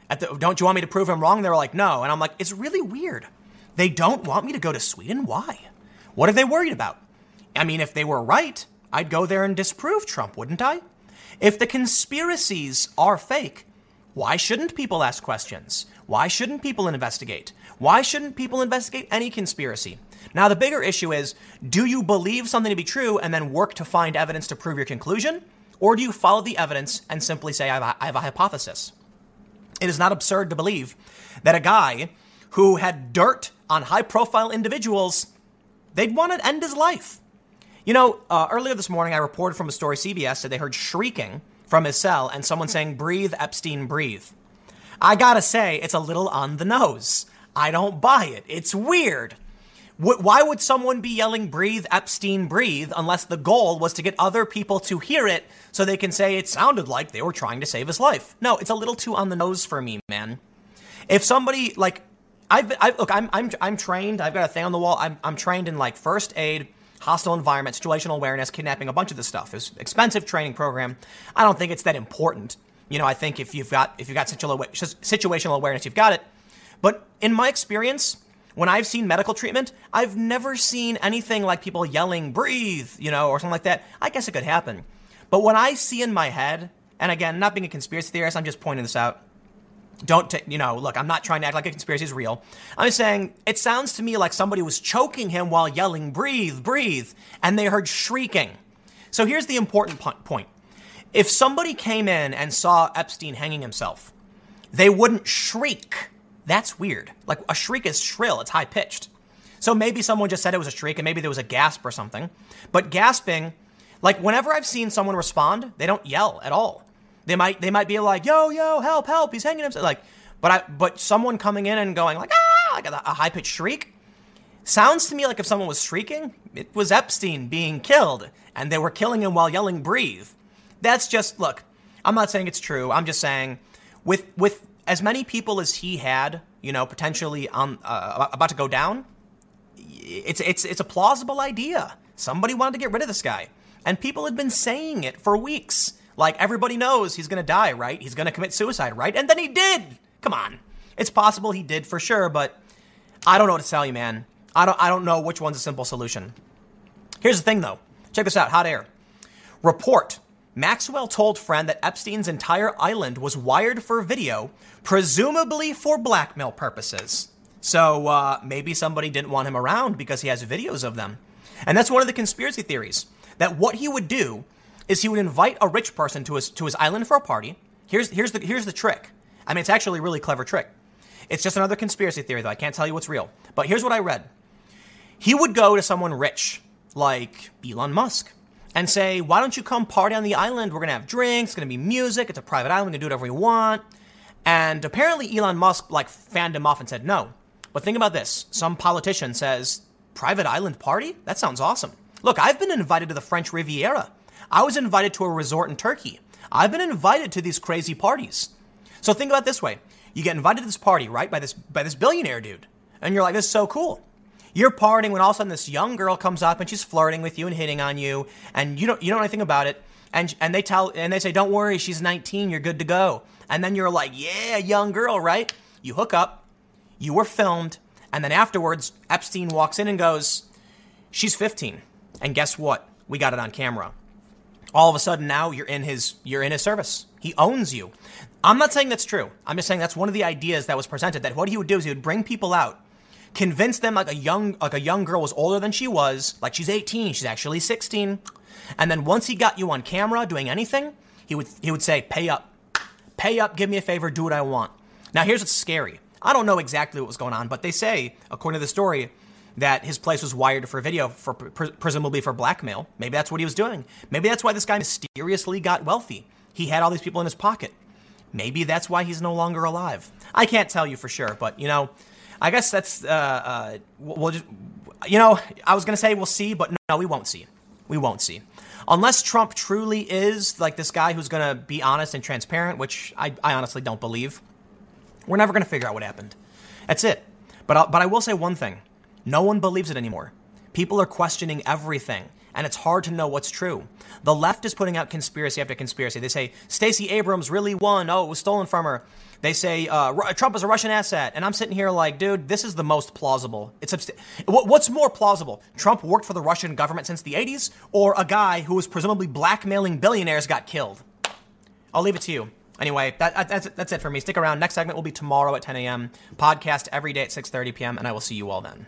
The, don't you want me to prove him wrong? They were like, no. And I'm like, it's really weird. They don't want me to go to Sweden? Why? What are they worried about? I mean, if they were right, I'd go there and disprove Trump, wouldn't I? If the conspiracies are fake, why shouldn't people ask questions? Why shouldn't people investigate? Why shouldn't people investigate any conspiracy? Now, the bigger issue is do you believe something to be true and then work to find evidence to prove your conclusion? Or do you follow the evidence and simply say, I have a, I have a hypothesis? It is not absurd to believe that a guy who had dirt on high profile individuals, they'd want to end his life. You know, uh, earlier this morning, I reported from a story CBS said they heard shrieking from his cell and someone saying, Breathe, Epstein, breathe. I gotta say, it's a little on the nose. I don't buy it. It's weird. Why would someone be yelling, breathe, Epstein, breathe, unless the goal was to get other people to hear it so they can say it sounded like they were trying to save his life? No, it's a little too on the nose for me, man. If somebody, like, I've, I've look, I'm, I'm, I'm trained, I've got a thing on the wall, I'm, I'm trained in, like, first aid, hostile environment, situational awareness, kidnapping, a bunch of this stuff. It's expensive training program. I don't think it's that important. You know, I think if you've got, if you've got situational awareness, you've got it. But in my experience, when I've seen medical treatment, I've never seen anything like people yelling, breathe, you know, or something like that. I guess it could happen. But when I see in my head, and again, not being a conspiracy theorist, I'm just pointing this out. Don't, t- you know, look, I'm not trying to act like a conspiracy is real. I'm just saying it sounds to me like somebody was choking him while yelling, breathe, breathe, and they heard shrieking. So here's the important point. If somebody came in and saw Epstein hanging himself, they wouldn't shriek that's weird. Like a shriek is shrill, it's high pitched. So maybe someone just said it was a shriek and maybe there was a gasp or something. But gasping, like whenever I've seen someone respond, they don't yell at all. They might they might be like, "Yo, yo, help, help, he's hanging himself." Like, but I but someone coming in and going like, "Ah," like a, a high pitched shriek sounds to me like if someone was shrieking, it was Epstein being killed and they were killing him while yelling breathe. That's just look, I'm not saying it's true. I'm just saying with with as many people as he had, you know, potentially on uh, about to go down, it's it's it's a plausible idea. Somebody wanted to get rid of this guy, and people had been saying it for weeks. Like everybody knows he's going to die, right? He's going to commit suicide, right? And then he did. Come on, it's possible he did for sure, but I don't know what to tell you, man. I don't I don't know which one's a simple solution. Here's the thing, though. Check this out. Hot air. Report Maxwell told friend that Epstein's entire island was wired for video, presumably for blackmail purposes. So uh, maybe somebody didn't want him around because he has videos of them. And that's one of the conspiracy theories that what he would do is he would invite a rich person to his to his island for a party. Here's here's the here's the trick. I mean, it's actually a really clever trick. It's just another conspiracy theory, though. I can't tell you what's real. But here's what I read. He would go to someone rich, like Elon Musk, and say, why don't you come party on the island? We're to have drinks, it's to be music, it's a private island, we can do whatever we want. And apparently Elon Musk like fanned him off and said no. But think about this. Some politician says, private island party? That sounds awesome. Look, I've been invited to the French Riviera. I was invited to a resort in Turkey. I've been invited to these crazy parties. So think about this way. You get invited to this party, right, by this by this billionaire dude. And you're like, this is so cool. You're partying when all of a sudden this young girl comes up and she's flirting with you and hitting on you, and you don't you don't know anything about it. And and they tell and they say, "Don't worry, she's 19. You're good to go." And then you're like, "Yeah, young girl, right?" You hook up. You were filmed, and then afterwards, Epstein walks in and goes, "She's 15." And guess what? We got it on camera. All of a sudden now you're in his you're in his service. He owns you. I'm not saying that's true. I'm just saying that's one of the ideas that was presented that what he would do is he would bring people out convince them like a young like a young girl was older than she was, like she's 18, she's actually 16. And then once he got you on camera doing anything, he would he would say, "Pay up. Pay up, give me a favor, do what I want." Now here's what's scary. I don't know exactly what was going on, but they say, according to the story, that his place was wired for video, for presumably for blackmail. Maybe that's what he was doing. Maybe that's why this guy mysteriously got wealthy. He had all these people in his pocket. Maybe that's why he's no longer alive. I can't tell you for sure, but you know, I guess that's uh, uh, we'll just, you know, I was gonna say we'll see, but no, we won't see. We won't see. Unless Trump truly is like this guy who's gonna be honest and transparent, which I, I honestly don't believe. We're never gonna figure out what happened. That's it. But i but I will say one thing: no one believes it anymore. People are questioning everything and it's hard to know what's true. The left is putting out conspiracy after conspiracy. They say Stacey Abrams really won. Oh, it was stolen from her. They say uh, Trump is a Russian asset, and I'm sitting here like, dude, this is the most plausible. It's abst- what's more plausible? Trump worked for the Russian government since the 80s, or a guy who was presumably blackmailing billionaires got killed? I'll leave it to you. Anyway, that, that's, that's it for me. Stick around. Next segment will be tomorrow at 10 a.m. Podcast every day at 6:30 p.m. And I will see you all then.